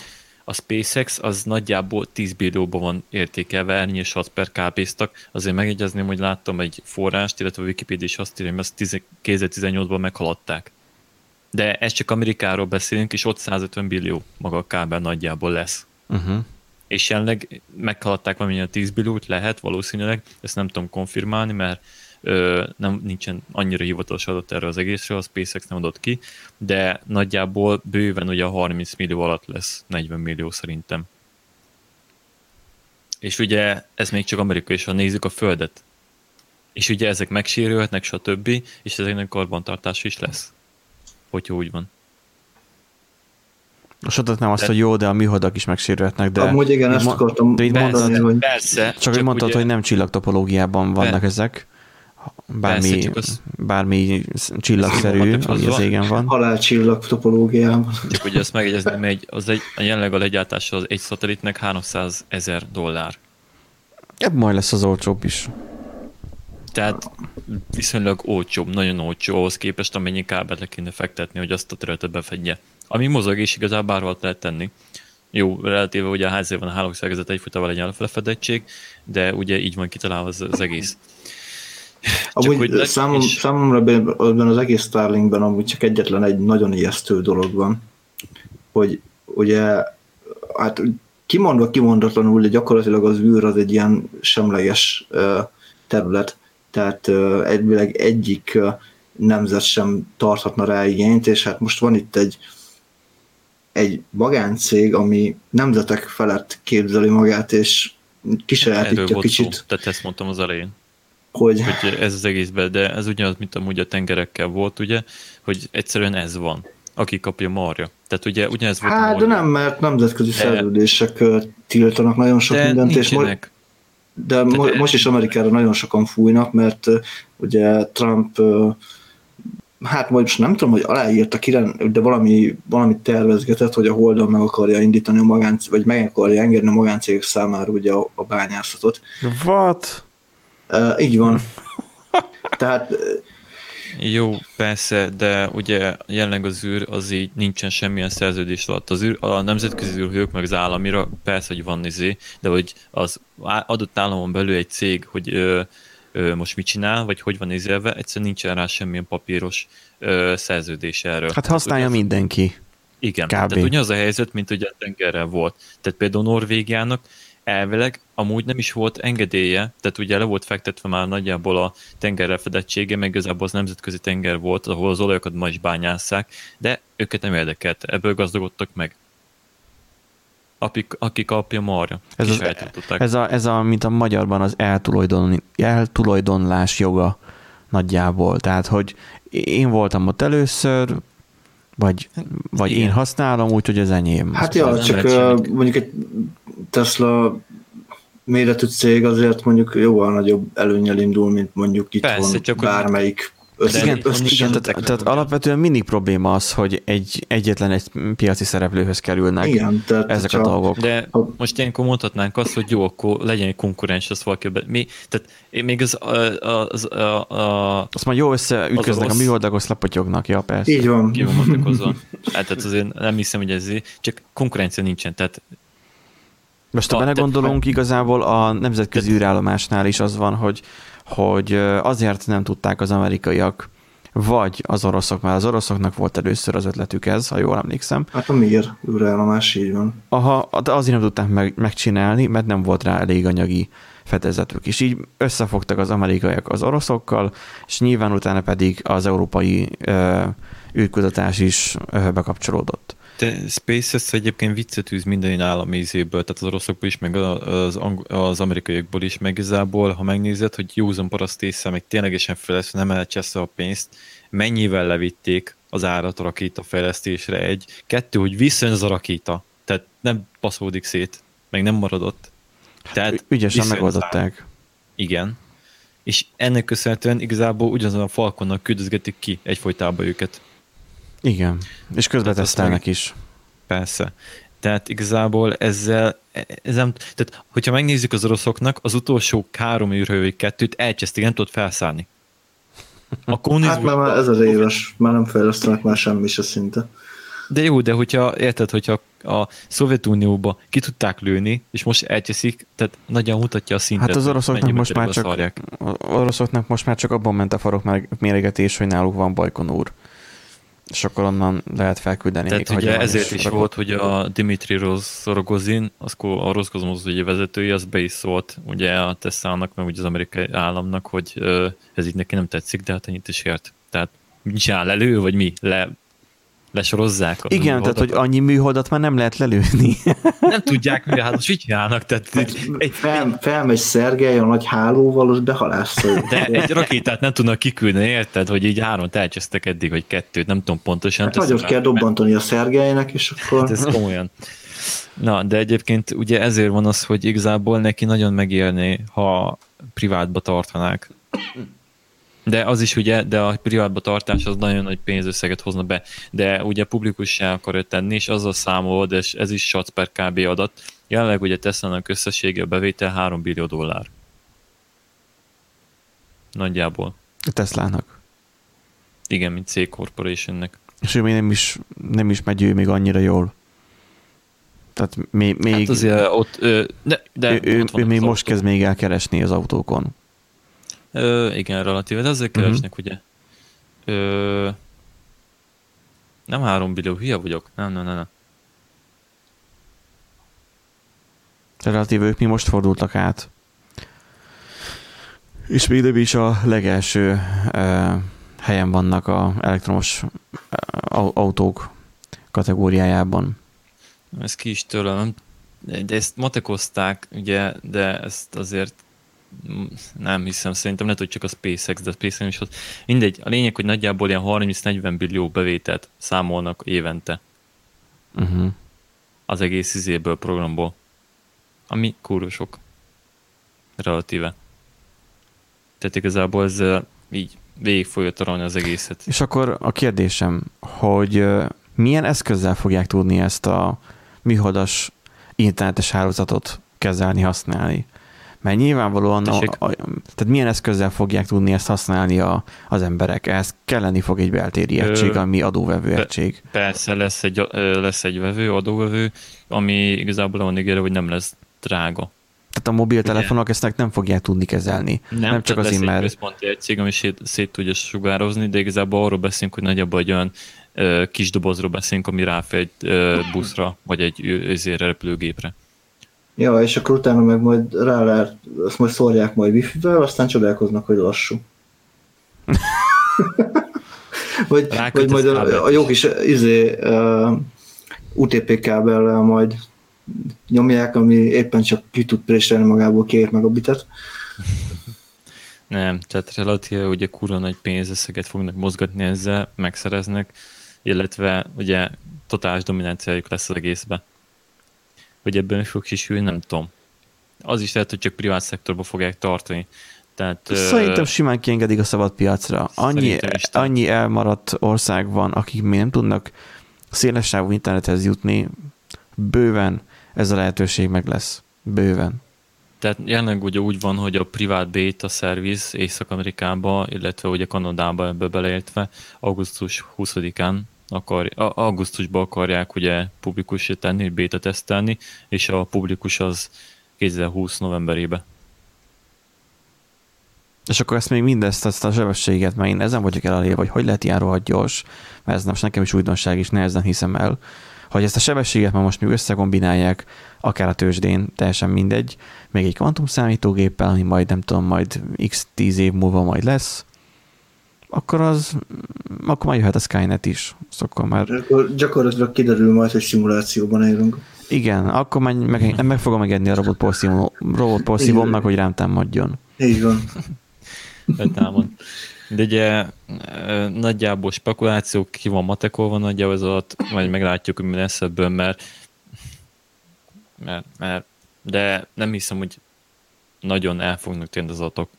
A SpaceX az nagyjából 10 billióban van értékelve, ennyi és 6 per kábéztak. Azért megjegyezném, hogy láttam egy forrást, illetve a Wikipedia is azt írja, hogy ezt 10 2018-ban meghaladták. De ez csak Amerikáról beszélünk, és ott 150 billió maga a kábel nagyjából lesz. Uh-huh. És jelenleg meghaladták valamilyen 10 billiót, lehet valószínűleg, ezt nem tudom konfirmálni, mert nem, nincsen annyira hivatalos adat erre az egészről, a SpaceX nem adott ki, de nagyjából bőven ugye a 30 millió alatt lesz 40 millió szerintem. És ugye ez még csak Amerika, és ha nézzük a Földet, és ugye ezek megsérülhetnek, stb., és ezeknek karbantartás is lesz, hogyha úgy van. Most adhatnám azt, De- hogy jó, de a műholdak is megsérülhetnek, de... Amúgy igen, de ezt akartam de itt mondani, mondtad- hogy Persze, Csak, hogy mondtad, ugye- hogy nem csillagtopológiában vannak Be- ezek. Bármi, az- bármi csillagszerű, Ezt ami az égen van. halálcsillag topológiában. Csak ugye ezt megjegyezném, egy, az egy, a jelenleg a legyártása az egy szatellitnek 300 ezer dollár. Ebből majd lesz az olcsóbb is. Tehát viszonylag olcsóbb, nagyon olcsó ahhoz képest, amennyi kábelt le kéne fektetni, hogy azt a területet befedje. Ami mozog és igazából bárhol lehet tenni. Jó, relatíve ugye a házban van a hálószerkezet egyfolytában legyen a lefedettség, de ugye így van kitalálva az, az egész. Amúgy hogy le- számom, és- számomra ebben az egész Starlinkben amúgy csak egyetlen egy nagyon ijesztő dolog van, hogy ugye, hát kimondva kimondatlanul, de gyakorlatilag az űr az egy ilyen semleges terület, tehát ö, elvileg egyik nemzet sem tarthatna rá igényt, és hát most van itt egy egy magáncég, ami nemzetek felett képzeli magát, és kisajátítja kicsit, szó, tehát ezt mondtam az elején. Hogy hogy ez az egészben, de ez ugyanaz, mint amúgy a tengerekkel volt, ugye, hogy egyszerűen ez van, aki kapja marja. Tehát ugye ugyanez volt Hát, de nem, mert nemzetközi De- szerződések tiltanak nagyon sok de mindent, és mo- de mo- de- most is Amerikára nagyon sokan fújnak, mert ugye Trump hát most nem tudom, hogy aláírta ki, de valami, valami tervezgetett, hogy a Holdon meg akarja indítani a magáncég, vagy meg akarja engedni a magáncégek számára ugye a, a bányászatot. What? Uh, így van. Tehát Jó, persze, de ugye jelenleg az űr az így nincsen semmilyen szerződés alatt. Az űr, a nemzetközi űrhők meg az államira persze, hogy van izé, de hogy az adott államon belül egy cég, hogy ö, ö, most mit csinál, vagy hogy van izélve, egyszerűen nincsen rá semmilyen papíros ö, szerződés erről. Hát használja ugye, mindenki. Igen, Kb. tehát ugyanaz a helyzet, mint ugye a tengerrel volt. Tehát például Norvégiának elvileg amúgy nem is volt engedélye, tehát ugye le volt fektetve már nagyjából a tengerre fedettsége, meg igazából az nemzetközi tenger volt, ahol az olajokat ma is bányásszák, de őket nem érdekelt, ebből gazdagodtak meg. Akik, akik apja marja. Ez, az, ez, a, ez a, mint a magyarban az eltulajdon, eltulajdonlás joga nagyjából. Tehát, hogy én voltam ott először, vagy, vagy én használom, úgyhogy ez enyém. Hát ja, csak uh, mondjuk egy Tesla méretű cég azért mondjuk jóval nagyobb előnyel indul, mint mondjuk itt Persze, van csak bármelyik össze, igen, össze, igen tehát, tehát alapvetően mindig probléma az, hogy egy egyetlen egy piaci szereplőhöz kerülnek igen, tehát ezek a dolgok. De ha... most ilyenkor mondhatnánk azt, hogy jó, akkor legyen egy konkurens, az valaki mi, tehát még az, az, az, a, azt már jó összeütköznek, az a műholdak, lepotyognak, ja persze. Így van. Ki van hát, tehát azért nem hiszem, hogy ez csak konkurencia nincsen, tehát most ha belegondolunk, igazából a nemzetközi űrállomásnál is az van, hogy, hogy azért nem tudták az amerikaiak, vagy az oroszok, mert az oroszoknak volt először az ötletük ez, ha jól emlékszem. Hát a miért űrállomás így van. Aha, de azért nem tudták meg, megcsinálni, mert nem volt rá elég anyagi fedezetük. És így összefogtak az amerikaiak az oroszokkal, és nyilván utána pedig az európai ö, űrkutatás is ö, bekapcsolódott. De SpaceX egyébként viccet űz minden állami ízéből, tehát az oroszokból is, meg az, az amerikaiakból is, meg igazából, ha megnézed, hogy józan paraszt észre, meg ténylegesen fejlesz, nem elcsessze a pénzt, mennyivel levitték az árat a rakéta fejlesztésre egy, kettő, hogy visszajön az a rakéta, tehát nem passzódik szét, meg nem maradott. Tehát Ügyesen megoldották. Igen. És ennek köszönhetően igazából ugyanazon a falkonnak küldözgetik ki egyfolytában őket. Igen, és közben tesztelnek is. Persze. Tehát igazából ezzel, ezzel, tehát hogyha megnézzük az oroszoknak, az utolsó három űrhővég kettőt elcseszték, nem tudott felszállni. A kommunizmus... Hát már ez az éves, már nem fejlesztenek már semmi se szinte. De jó, de hogyha, érted, hogyha a Szovjetunióba ki tudták lőni, és most elcseszik, tehát nagyon mutatja a szintet. Hát az oroszoknak most már csak, oroszoknak most már csak abban ment a farok méregetés, hogy náluk van Bajkonúr és akkor onnan lehet felküldeni. Tehát még ugye ezért is, is volt, hogy a Dimitri Rogozin, az a Roszkozmoz ugye vezetője, az be is szólt ugye a Tesla-nak, meg ugye az amerikai államnak, hogy ez így neki nem tetszik, de hát ennyit is ért. Tehát csinál, elő, vagy mi? Le, lesorozzák. A Igen, tehát hogy annyi műholdat már nem lehet lelőni. nem tudják, mi hát most mit csinálnak. Tehát egy, fel, felmegy Szergely a nagy hálóval, az behalászol. De egy rakétát nem tudnak kiküldeni, érted, hogy így hármat elcsesztek eddig, vagy kettőt, nem tudom pontosan. Hát nagyot kell dobbantani a Szergelynek, és akkor... Hát ez komolyan. Na, de egyébként ugye ezért van az, hogy igazából neki nagyon megélné, ha privátba tartanák. De az is ugye, de a privátba tartás az nagyon nagy pénzösszeget hozna be, de ugye publikussá akarja tenni, és azzal számolod, és ez is SAC per kb adat. Jelenleg ugye Tesla-nak összessége a bevétel 3 billió dollár. Nagyjából. A Teslának. Igen, mint C Corporationnek. És ő még nem is, nem is megy ő még annyira jól. Tehát még... még hát azért ott... De, de ő, ő, ő még most kezd még elkeresni az autókon. Ö, igen, relatíve, de ezzel keresnek, uh-huh. ugye. Ö, nem három billió, hülye vagyok. Nem, nem, nem, nem. Relatíve ők mi most fordultak át. És még is a legelső ö, helyen vannak a elektromos ö, autók kategóriájában. Ez ki is tőlem, de ezt matekozták, ugye, de ezt azért nem hiszem, szerintem lehet, hogy csak a SpaceX, de a SpaceX is az. Mindegy, a lényeg, hogy nagyjából ilyen 30-40 billió bevételt számolnak évente. Uh-huh. Az egész izéből, programból. Ami kurva sok. Relatíve. Tehát igazából ez így végig fogja tarolni az egészet. És akkor a kérdésem, hogy milyen eszközzel fogják tudni ezt a műholdas internetes hálózatot kezelni, használni? Mert nyilvánvalóan, a, Tessék? a, tehát milyen eszközzel fogják tudni ezt használni a, az emberek? Ehhez kelleni fog egy beltéri Ö, egység, ami adóvevő egység. Persze lesz egy, lesz egy vevő, adóvevő, ami igazából van ígérve, hogy nem lesz drága. Tehát a mobiltelefonok ezt nem fogják tudni kezelni. Nem, nem csak azért, mert központi egység, ami szét, szét tudja sugározni, de igazából arról beszélünk, hogy nagyjából egy olyan ö, kis dobozról beszélünk, ami ráfér egy ö, buszra, vagy egy ezért repülőgépre. Ja, és akkor utána meg majd rá lehet, azt majd szórják majd wifi-vel, aztán csodálkoznak, hogy lassú. vagy, vagy majd a, a jó is. kis izé, uh, UTP kábellel majd nyomják, ami éppen csak ki tud préselni magából két megabitet. Nem, tehát relatíve ugye kurva nagy pénzösszeget fognak mozgatni ezzel, megszereznek, illetve ugye totális dominanciájuk lesz az egészbe. Hogy ebből mi fog kisülni, nem tudom. Az is lehet, hogy csak privát szektorba fogják tartani. Tehát, Szerintem simán kiengedik a szabad piacra. Annyi, is, annyi elmaradt ország van, akik még nem tudnak szélessávú internethez jutni, bőven ez a lehetőség meg lesz. Bőven. Tehát jelenleg ugye úgy van, hogy a privát beta service Észak-Amerikába, illetve ugye Kanadába ebbe beleértve augusztus 20-án akar, augusztusban akarják ugye publikusra tenni, beta tesztelni, és a publikus az 2020 novemberébe. És akkor ezt még mindezt, ezt a sebességet, mert én ezen vagyok elalélve, hogy hogy lehet ilyen rohadt gyors, mert ez most nekem is újdonság is, nehezen hiszem el, hogy ezt a sebességet már most még összekombinálják, akár a tőzsdén, teljesen mindegy, még egy kvantum számítógéppel, ami majd nem tudom, majd x 10 év múlva majd lesz, akkor az, akkor már jöhet a Skynet is. Akkor már, Akkor gyakorlatilag kiderül majd, hogy szimulációban élünk. igen, akkor meg, meg, meg fogom megedni a robotporszívó- robotporszívómnak, hogy rám támadjon. Így van. betámad. De ugye ö, nagyjából spekulációk ki van matekolva nagyjából ez alatt, majd meglátjuk, hogy mi lesz ebből, mert, mert, mert de nem hiszem, hogy nagyon el fognak térni az adatok.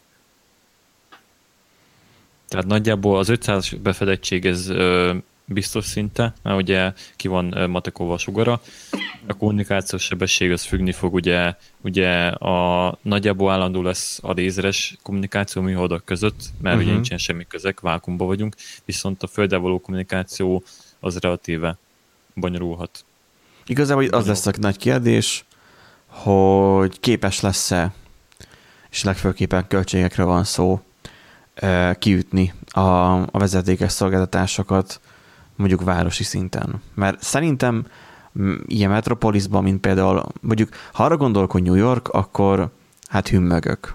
Tehát nagyjából az 500 befedettség ez biztos szinte, mert ugye ki van ö, matekolva a sugara. A kommunikációs sebesség az függni fog, ugye, ugye a nagyjából állandó lesz a lézeres kommunikáció műholdak között, mert uh-huh. ugye Mhm. nincsen semmi közek, vákumba vagyunk, viszont a földdel való kommunikáció az relatíve bonyolulhat. Igazából az lesz a nagy kérdés, hogy képes lesz-e, és legfőképpen költségekre van szó, kiütni a, a vezetékes szolgáltatásokat mondjuk városi szinten. Mert szerintem ilyen metropolisban, mint például, mondjuk ha arra gondolok, hogy New York, akkor hát hümmögök.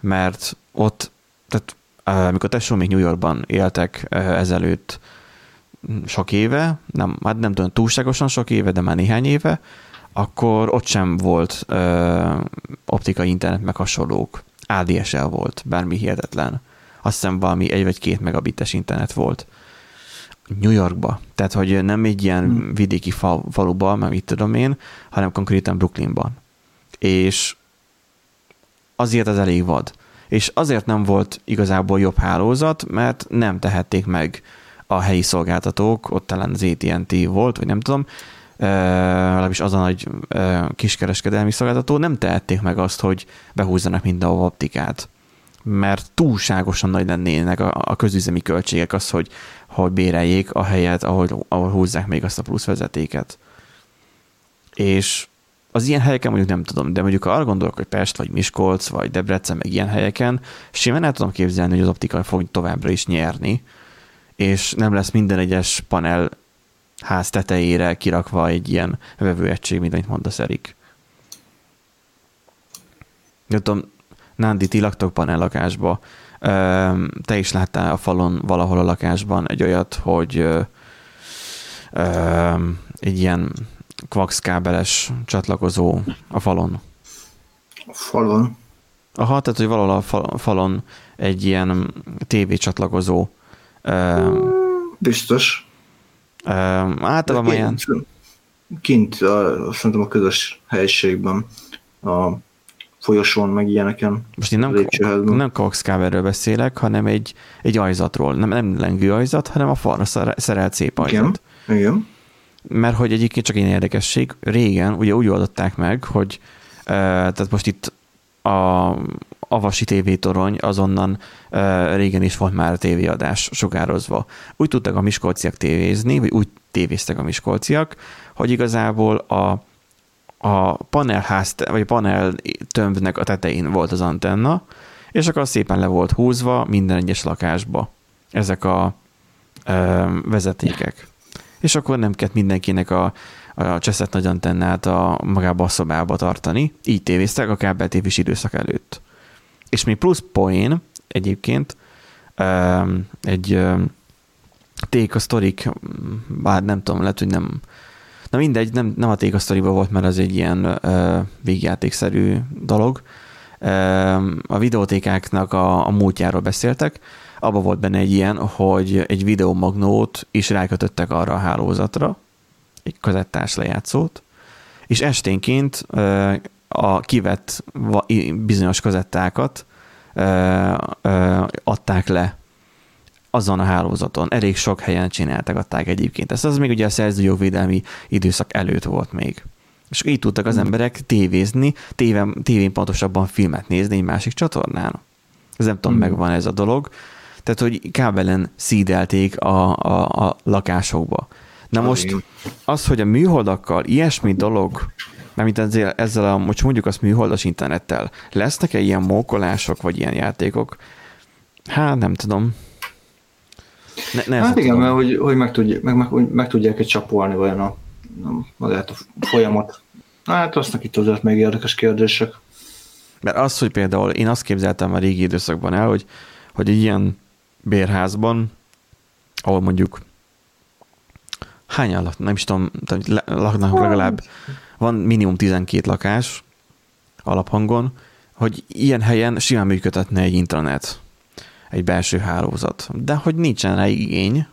Mert ott, tehát eh, amikor tesó még New Yorkban éltek ezelőtt sok éve, nem, hát nem tudom, túlságosan sok éve, de már néhány éve, akkor ott sem volt ö, optikai internet meg hasonlók. ADSL volt, bármi hihetetlen. Azt hiszem valami egy vagy két megabites internet volt. New Yorkba. Tehát, hogy nem egy ilyen Hmm. vidéki fal, faluba, meg mit tudom én, hanem konkrétan Brooklynban. És azért az elég vad. És azért nem volt igazából jobb hálózat, mert nem tehették meg a helyi szolgáltatók, ott talán az AT&T volt, vagy nem tudom, legalábbis az a nagy kiskereskedelmi szolgáltató, nem tehették meg azt, hogy behúzzanak mindenhol optikát mert túlságosan nagy lennének a, a közüzemi költségek az, hogy, hogy béreljék a helyet, ahol, ahol húzzák még azt a plusz vezetéket. És az ilyen helyeken mondjuk nem tudom, de mondjuk ha arra gondolok, hogy Pest, vagy Miskolc, vagy Debrecen, meg ilyen helyeken, simán el tudom képzelni, hogy az optika fog továbbra is nyerni, és nem lesz minden egyes panel ház tetejére kirakva egy ilyen vevőegység, mint amit mondasz, Erik. Nem tudom, Nándi, ti laktok panellakásba. Ö, Te is láttál a falon valahol a lakásban egy olyat, hogy egy ilyen coax kábeles csatlakozó a falon. A falon. Aha, tehát, hogy valahol a fal- falon egy ilyen TV csatlakozó. Biztos. általában ilyen... Kint, kint a, szerintem a közös helyiségben, a folyosón, meg ilyeneken. Most én nem, nem coax kábelről beszélek, hanem egy, egy ajzatról. Nem, nem lengő ajzat, hanem a falra szere- szerelt szép ajzat. Igen. Igen. Mert hogy egyébként csak egy érdekesség, régen ugye úgy oldották meg, hogy tehát most itt a Avasi TV torony, azonnan régen is volt már tévéadás sugározva. Úgy tudtak a miskolciak tévézni, vagy úgy tévéztek a miskolciak, hogy igazából a, a panelház, vagy a panel tömbnek a tetején volt az antenna, és akkor szépen le volt húzva minden egyes lakásba ezek a ö, vezetékek. És akkor nem kellett mindenkinek a, a cseszett nagy antennát a magába a szobába tartani. Így tévéztek a kábeltévés időszak előtt. És még plusz poén egyébként egy Téka Sztorik, bár nem tudom, lehet, hogy nem, na mindegy, nem, nem a Téka Sztoriban volt, mert az egy ilyen uh, végjátékszerű dolog. Uh, a videótékáknak a, a múltjáról beszéltek, abban volt benne egy ilyen, hogy egy videomagnót is rákötöttek arra a hálózatra, egy kazettás lejátszót, és esténként uh, a kivett bizonyos kazettákat adták le azon a hálózaton. Elég sok helyen csináltak egyébként. Ez az még ugye a szerzőjogvédelmi időszak előtt volt még. És így tudtak az hmm. emberek tévézni, tévén, tévén pontosabban filmet nézni egy másik csatornán. Ez nem tudom, mm. megvan ez a dolog. Tehát, hogy kábelen szídelték a, a, a lakásokba. Na most az, hogy a műholdakkal ilyesmi dolog, mert ezzel, ezzel a, most mondjuk azt műholdas internettel, lesznek-e ilyen mókolások, vagy ilyen játékok? Hát nem tudom. Ne, ne hát igen, tudom. mert hogy, hogy meg, tudj, meg, meg, meg tudják egy csapolni olyan a, magát a folyamat. Hát aztnak itt azért még érdekes kérdések. Mert az, hogy például én azt képzeltem a régi időszakban el, hogy, hogy egy ilyen bérházban, ahol mondjuk hányan laknak, nem is tudom, laknak legalább, van minimum 12 lakás alaphangon, hogy ilyen helyen simán működhetne egy intranet egy belső hálózat. De hogy nincsen rá igény,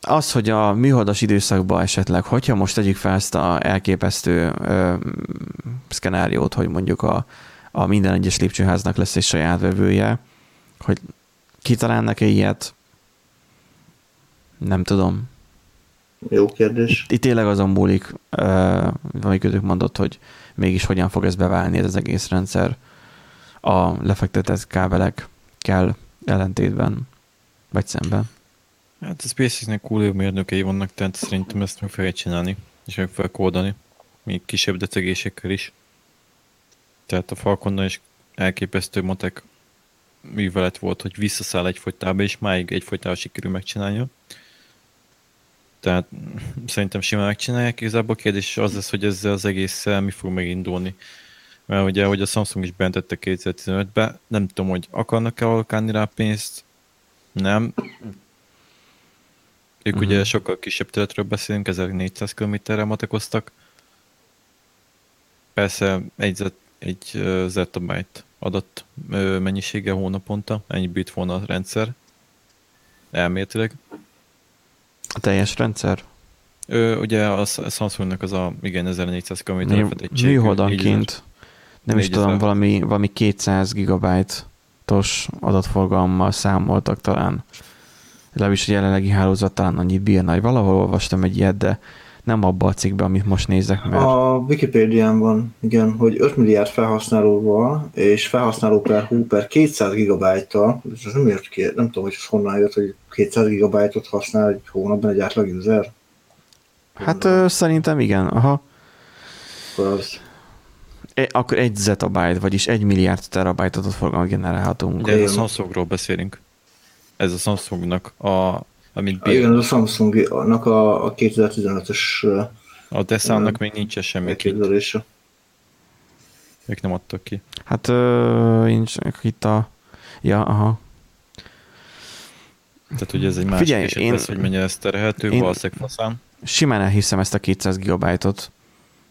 az, hogy a műholdas időszakban esetleg, hogyha most tegyük fel ezt a elképesztő ö, szkenáriót, hogy mondjuk a, a minden egyes lépcsőháznak lesz egy saját vevője, hogy kitalálnak-e ilyet, nem tudom. Jó kérdés. Itt, itt tényleg azon múlik, uh, amiközük mondott, hogy mégis hogyan fog ez beválni ez az egész rendszer a lefektetett kábelek kell ellentétben, vagy szemben. Hát a SpaceX-nek cool mérnökei vannak, tehát szerintem ezt meg fogja csinálni, és meg fogja kódani, még kisebb decegésekkel is. Tehát a Falconnal is elképesztő matek művelet volt, hogy visszaszáll egyfolytába, és máig egyfolytába sikerül megcsinálja. Tehát szerintem simán megcsinálják, igazából a kérdés az lesz, hogy ezzel az egésszel mi fog megindulni mert ugye, hogy a Samsung is bentette 2015-be, nem tudom, hogy akarnak-e alokálni rá pénzt, nem. Ők uh-huh. ugye sokkal kisebb területről beszélünk, 1400 km-re matekoztak. Persze egy, egy zettabyte adat mennyisége hónaponta, ennyi bit volna a rendszer. Elméletileg. A teljes rendszer? Ö, ugye a Samsungnak az a, igen, 1400 km fedettség. Műholdanként nem is tudom, valami, valami 200 gigabájtos adatforgalommal számoltak talán. Legalábbis a jelenlegi hálózat talán annyit bírna, hogy valahol olvastam egy ilyet, de nem abban a cikkben, amit most nézek. Mert... A Wikipédián van, igen, hogy 5 milliárd felhasználóval, és felhasználó per hú per 200 gigabájttal, és ez nem jött ki, nem tudom, hogy ez honnan jött, hogy 200 gigabájtot használ egy hónapban egy átlag user. Hát ö, szerintem igen, aha. Akkor az E, akkor egy zettabyte, vagyis egy milliárd terabájtot adatforgalmat generálhatunk. De ez a Samsungról beszélünk. Ez a Samsungnak a amit bír. Igen, a Samsungnak a, a 2015-ös a Deszának még nincs semmi elképzelése. Még nem adtak ki. Hát nincs itt a... Ja, aha. Tehát ugye ez egy másik Figyelj, eset én, lesz, hogy mennyire ez terhelhető, én valószínűleg faszán. Simán elhiszem ezt a 200 gigabájtot.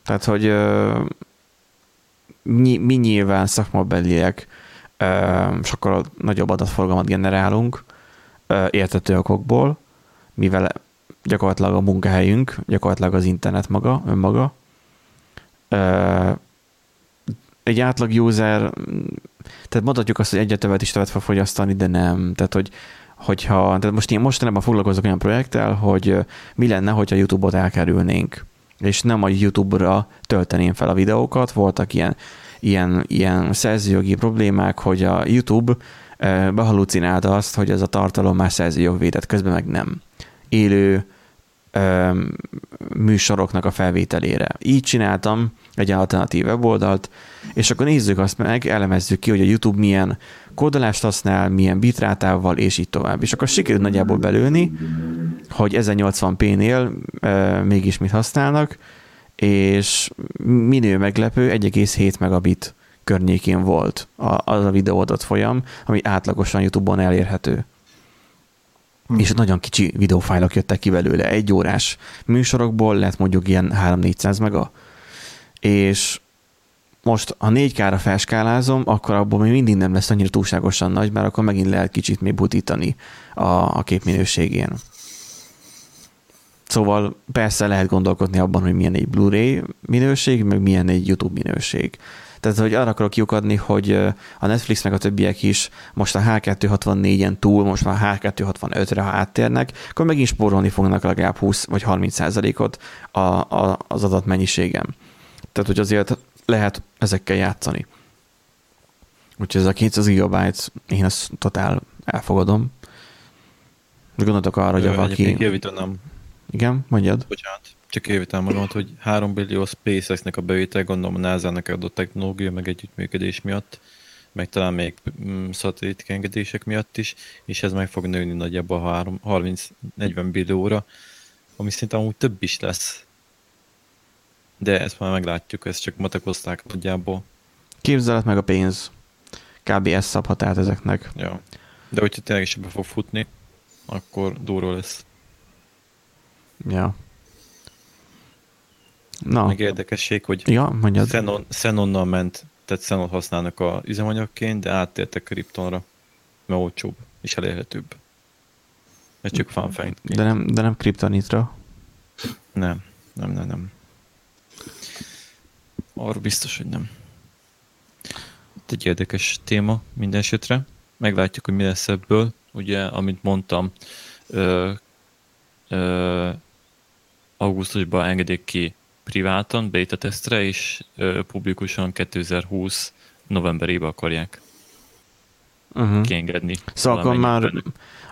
Tehát, hogy uh, mi, mi nyilván szakmabeliek sokkal nagyobb adatforgalmat generálunk értető okokból, mivel gyakorlatilag a munkahelyünk, gyakorlatilag az internet maga, önmaga. Egy átlag user, tehát mondhatjuk azt, hogy egyre többet is többet fog fogyasztani, de nem. Tehát, hogy hogyha, tehát most én mostanában foglalkozok olyan projekttel, hogy mi lenne, hogyha YouTube-ot elkerülnénk és nem a YouTube-ra tölteném fel a videókat. Voltak ilyen, ilyen, ilyen szerzőjogi problémák, hogy a YouTube behalucinálta azt, hogy ez a tartalom már szerzőjogvédett, közben meg nem. Élő műsoroknak a felvételére. Így csináltam egy alternatív weboldalt, és akkor nézzük azt meg, elemezzük ki, hogy a YouTube milyen kódolást használ, milyen bitrátával, és így tovább. És akkor sikerült nagyjából belőni, hogy 1080p-nél e, mégis mit használnak, és minő meglepő 1,7 megabit környékén volt az a videóadat folyam, ami átlagosan YouTube-on elérhető. Hmm. És nagyon kicsi videófájlok jöttek ki belőle. Egy órás műsorokból lett mondjuk ilyen 3-400 mega. És most, ha 4K-ra felskálázom, akkor abból még mindig nem lesz annyira túlságosan nagy, mert akkor megint lehet kicsit még butítani a, a kép minőségén. Szóval persze lehet gondolkodni abban, hogy milyen egy Blu-ray minőség, meg milyen egy YouTube minőség. Tehát, hogy arra akarok kiukadni, hogy a Netflix meg a többiek is most a H264-en túl, most már H265-re, ha áttérnek, akkor megint spórolni fognak legalább 20 vagy 30 százalékot a, az adatmennyiségem. Tehát, hogy azért lehet ezekkel játszani. Úgyhogy ez a 200 gigabyte, én ezt totál elfogadom. Gondoltok arra, hogy valaki... Javítanám. Igen, mondjad. Bocsánat, csak javítanám magam, hogy 3 billió SpaceX-nek a bevétel, gondolom a NASA-nak adott technológia, meg együttműködés miatt, meg talán még mm, szatellitik engedések miatt is, és ez meg fog nőni nagyjából 30-40 billióra, ami szinte amúgy több is lesz de ezt már meglátjuk, ezt csak matekozták nagyjából. Képzelet meg a pénz. Kb. ez szabhat át ezeknek. Ja. De hogyha tényleg is be fog futni, akkor durva lesz. Ja. Na. Meg érdekesség, hogy ja, mondjad. Xenon, Xenonnal ment, tehát Xenon használnak a üzemanyagként, de áttértek Kryptonra, mert olcsóbb és elérhetőbb. Ez csak fact. De nem, de nem kriptonitra. Nem, nem, nem, nem. Arra biztos, hogy nem. Itt egy érdekes téma minden esetre. Meglátjuk, hogy mi lesz ebből. Ugye, amit mondtam, ö, ö, augusztusban engedik ki privátan, beta tesztre, és ö, publikusan 2020 novemberében akarják uh-huh. kiengedni. Szóval akkor már,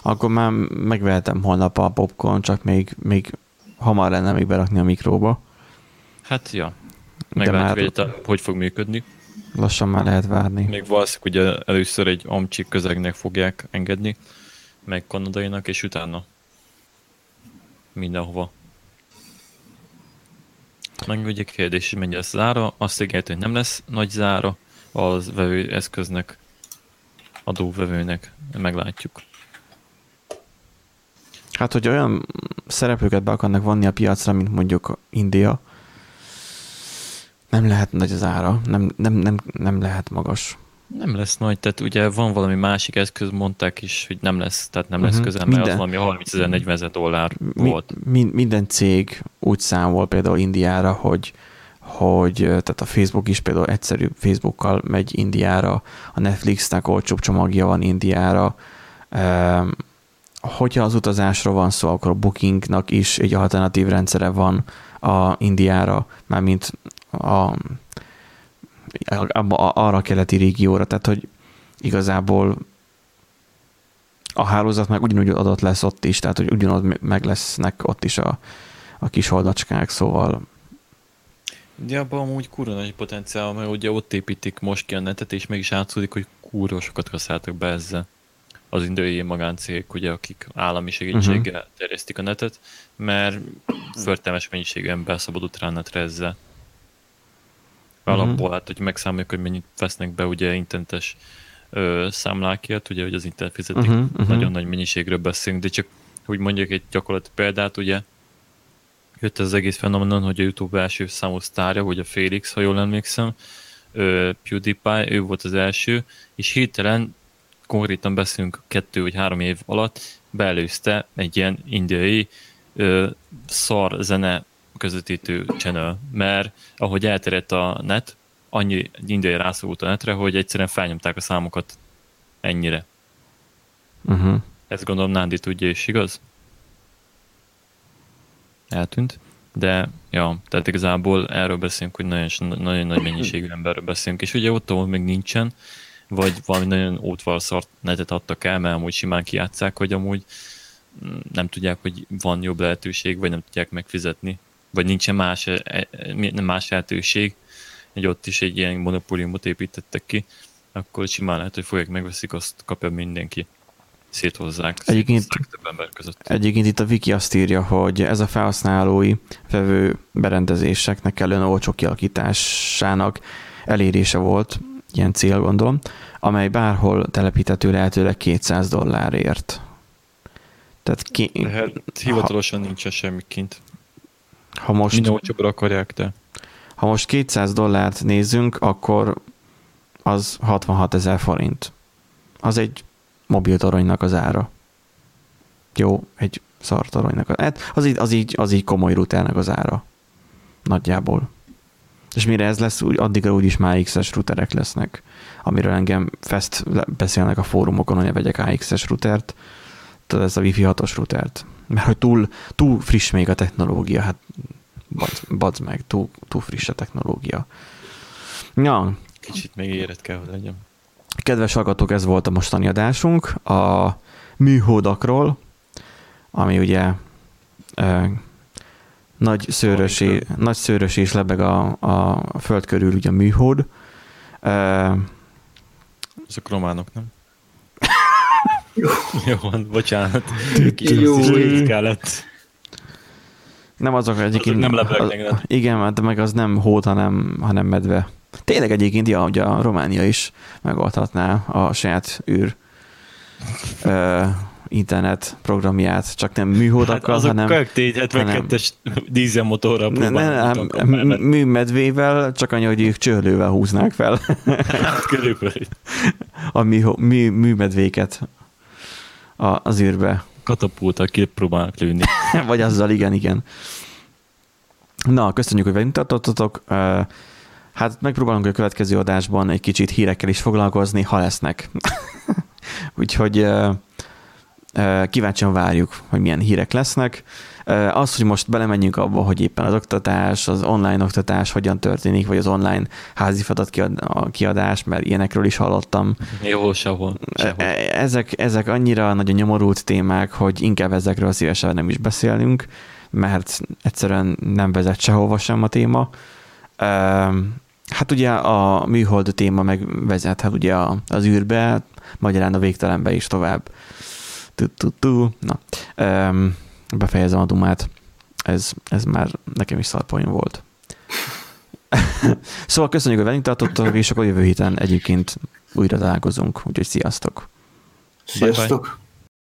akkor már megvehetem holnap a popcorn, csak még, még hamar lenne még berakni a mikróba. Hát, ja. Meglátjuk, már... hogy, hogy fog működni. Lassan már lehet várni. Még valószínűleg ugye először egy amcsik közegnek fogják engedni, meg kanadainak, és utána mindenhova. Meg ugye kérdés, hogy mennyi lesz zára. Azt ígért, hogy nem lesz nagy zára az vevő eszköznek, adóvevőnek. Meglátjuk. Hát, hogy olyan szereplőket be akarnak vonni a piacra, mint mondjuk India, nem lehet nagy az ára, nem, nem, nem, nem lehet magas. Nem lesz nagy, tehát ugye van valami másik eszköz, mondták is, hogy nem lesz, tehát nem lesz uh-huh. közel, mert minden, az valami 30 ezer, 40 ezer dollár mi, volt. Mi, minden cég úgy számol például Indiára, hogy hogy tehát a Facebook is például egyszerű Facebookkal megy Indiára, a Netflixnek olcsóbb csomagja van Indiára, hogyha az utazásról van szó, akkor a Bookingnak is egy alternatív rendszere van a Indiára, mármint a, a, arra a keleti régióra, tehát hogy igazából a hálózat meg ugyanúgy adott lesz ott is, tehát hogy ugyanott meg lesznek ott is a, a kis holdacskák, szóval de abban amúgy kurva nagy potenciál, mert ugye ott építik most ki a netet, és mégis átszódik, hogy kurva sokat kaszáltak be ezzel az indiai magáncégek, ugye, akik állami segítséggel uh-huh. terjesztik a netet, mert förtelmes mennyiségű ember szabadult rá netre ezzel. Uh-huh. Alapból, hát, hogy megszámoljuk, hogy mennyit vesznek be ugye interneten ö, számlákért, ugye, hogy az internet fizetik, uh-huh, uh-huh. nagyon nagy mennyiségről beszélünk, de csak, hogy mondjuk egy gyakorlati példát, ugye, jött az egész fenomenon, hogy a YouTube első számú sztárja, hogy a Félix, ha jól emlékszem, ö, PewDiePie, ő volt az első, és hirtelen, konkrétan beszélünk kettő vagy három év alatt, beelőzte egy ilyen indiai ö, szar zene közvetítő channel, mert ahogy elterjedt a net, annyi indiai rászorult a netre, hogy egyszerűen felnyomták a számokat ennyire. Uh-huh. Ezt gondolom Nándi tudja, és igaz? Eltűnt. De, ja, tehát igazából erről beszélünk, hogy nagyon, nagyon nagy mennyiségű emberről beszélünk, és ugye ott, ahol még nincsen, vagy valami nagyon ótvarszart netet adtak el, mert amúgy simán kijátszák, hogy amúgy mm, nem tudják, hogy van jobb lehetőség, vagy nem tudják megfizetni, vagy nincsen más, e, e, más lehetőség, hogy ott is egy ilyen monopóliumot építettek ki, akkor simán lehet, hogy fogják megveszik, azt kapja mindenki. Széthozzák, egyébként, több ember között. Egyébként itt a wiki azt írja, hogy ez a felhasználói vevő berendezéseknek kellően olcsó kialakításának elérése volt, ilyen cél gondolom, amely bárhol telepíthető lehetőleg 200 dollárért. Tehát ki, hát, hivatalosan ha, nincsen semmi kint. Ha most, Minden olcsóbbra akarják, de... Ha most 200 dollárt nézzünk, akkor az 66 ezer forint. Az egy mobiltoronynak az ára. Jó, egy szartoronynak. Az, hát az, így, az, így, az így komoly routernek az ára. Nagyjából. És mire ez lesz, úgy, addigra úgyis már AX-es routerek lesznek, amiről engem fest beszélnek a fórumokon, hogy vegyek AX-es routert, tehát ez a Wi-Fi 6-os routert. Mert hogy túl, túl friss még a technológia, hát badz meg, túl, túl friss a technológia. Ja. Kicsit még éret kell, hogy legyen. Kedves hallgatók, ez volt a mostani adásunk a műholdakról, ami ugye nagy szőrös, és, nagy szőrös és lebeg a, a föld körül ugye a műhold. Uh, Ezek románok, nem? Jó, van, bocsánat. Jó, kellett. Nem azok egyébként... nem lebegnek, az, Igen, de meg az nem hód, hanem, hanem medve. Tényleg egyébként, ja, ugye a Románia is megoldhatná a saját űr internet programját, csak nem műholdakkal, hát hanem... Azok tény 72-es dízelmotorral ne, ne, ne, Műmedvével, csak annyi, hogy ők csörlővel húznák fel. Hát körülbelül. A mű, mű, műmedvéket a, az űrbe. Katapultal kipróbálnak lőni. Vagy azzal, igen, igen. Na, köszönjük, hogy velünk tartottatok. Hát megpróbálunk a következő adásban egy kicsit hírekkel is foglalkozni, ha lesznek. Úgyhogy kíváncsian várjuk, hogy milyen hírek lesznek. Az, hogy most belemenjünk abba, hogy éppen az oktatás, az online oktatás hogyan történik, vagy az online házi feladat kiadás, mert ilyenekről is hallottam. Jó, sehol. sehol. Ezek, ezek annyira nagyon nyomorult témák, hogy inkább ezekről szívesen nem is beszélünk, mert egyszerűen nem vezet sehova sem a téma. Hát ugye a műhold téma meg vezethet ugye az űrbe, magyarán a végtelenbe is tovább. Na, befejezem a dumát. Ez, ez már nekem is szarpoint volt. szóval köszönjük, hogy velünk tartottok, és akkor jövő héten egyébként újra találkozunk, úgyhogy sziasztok! Sziasztok! Bye-bye.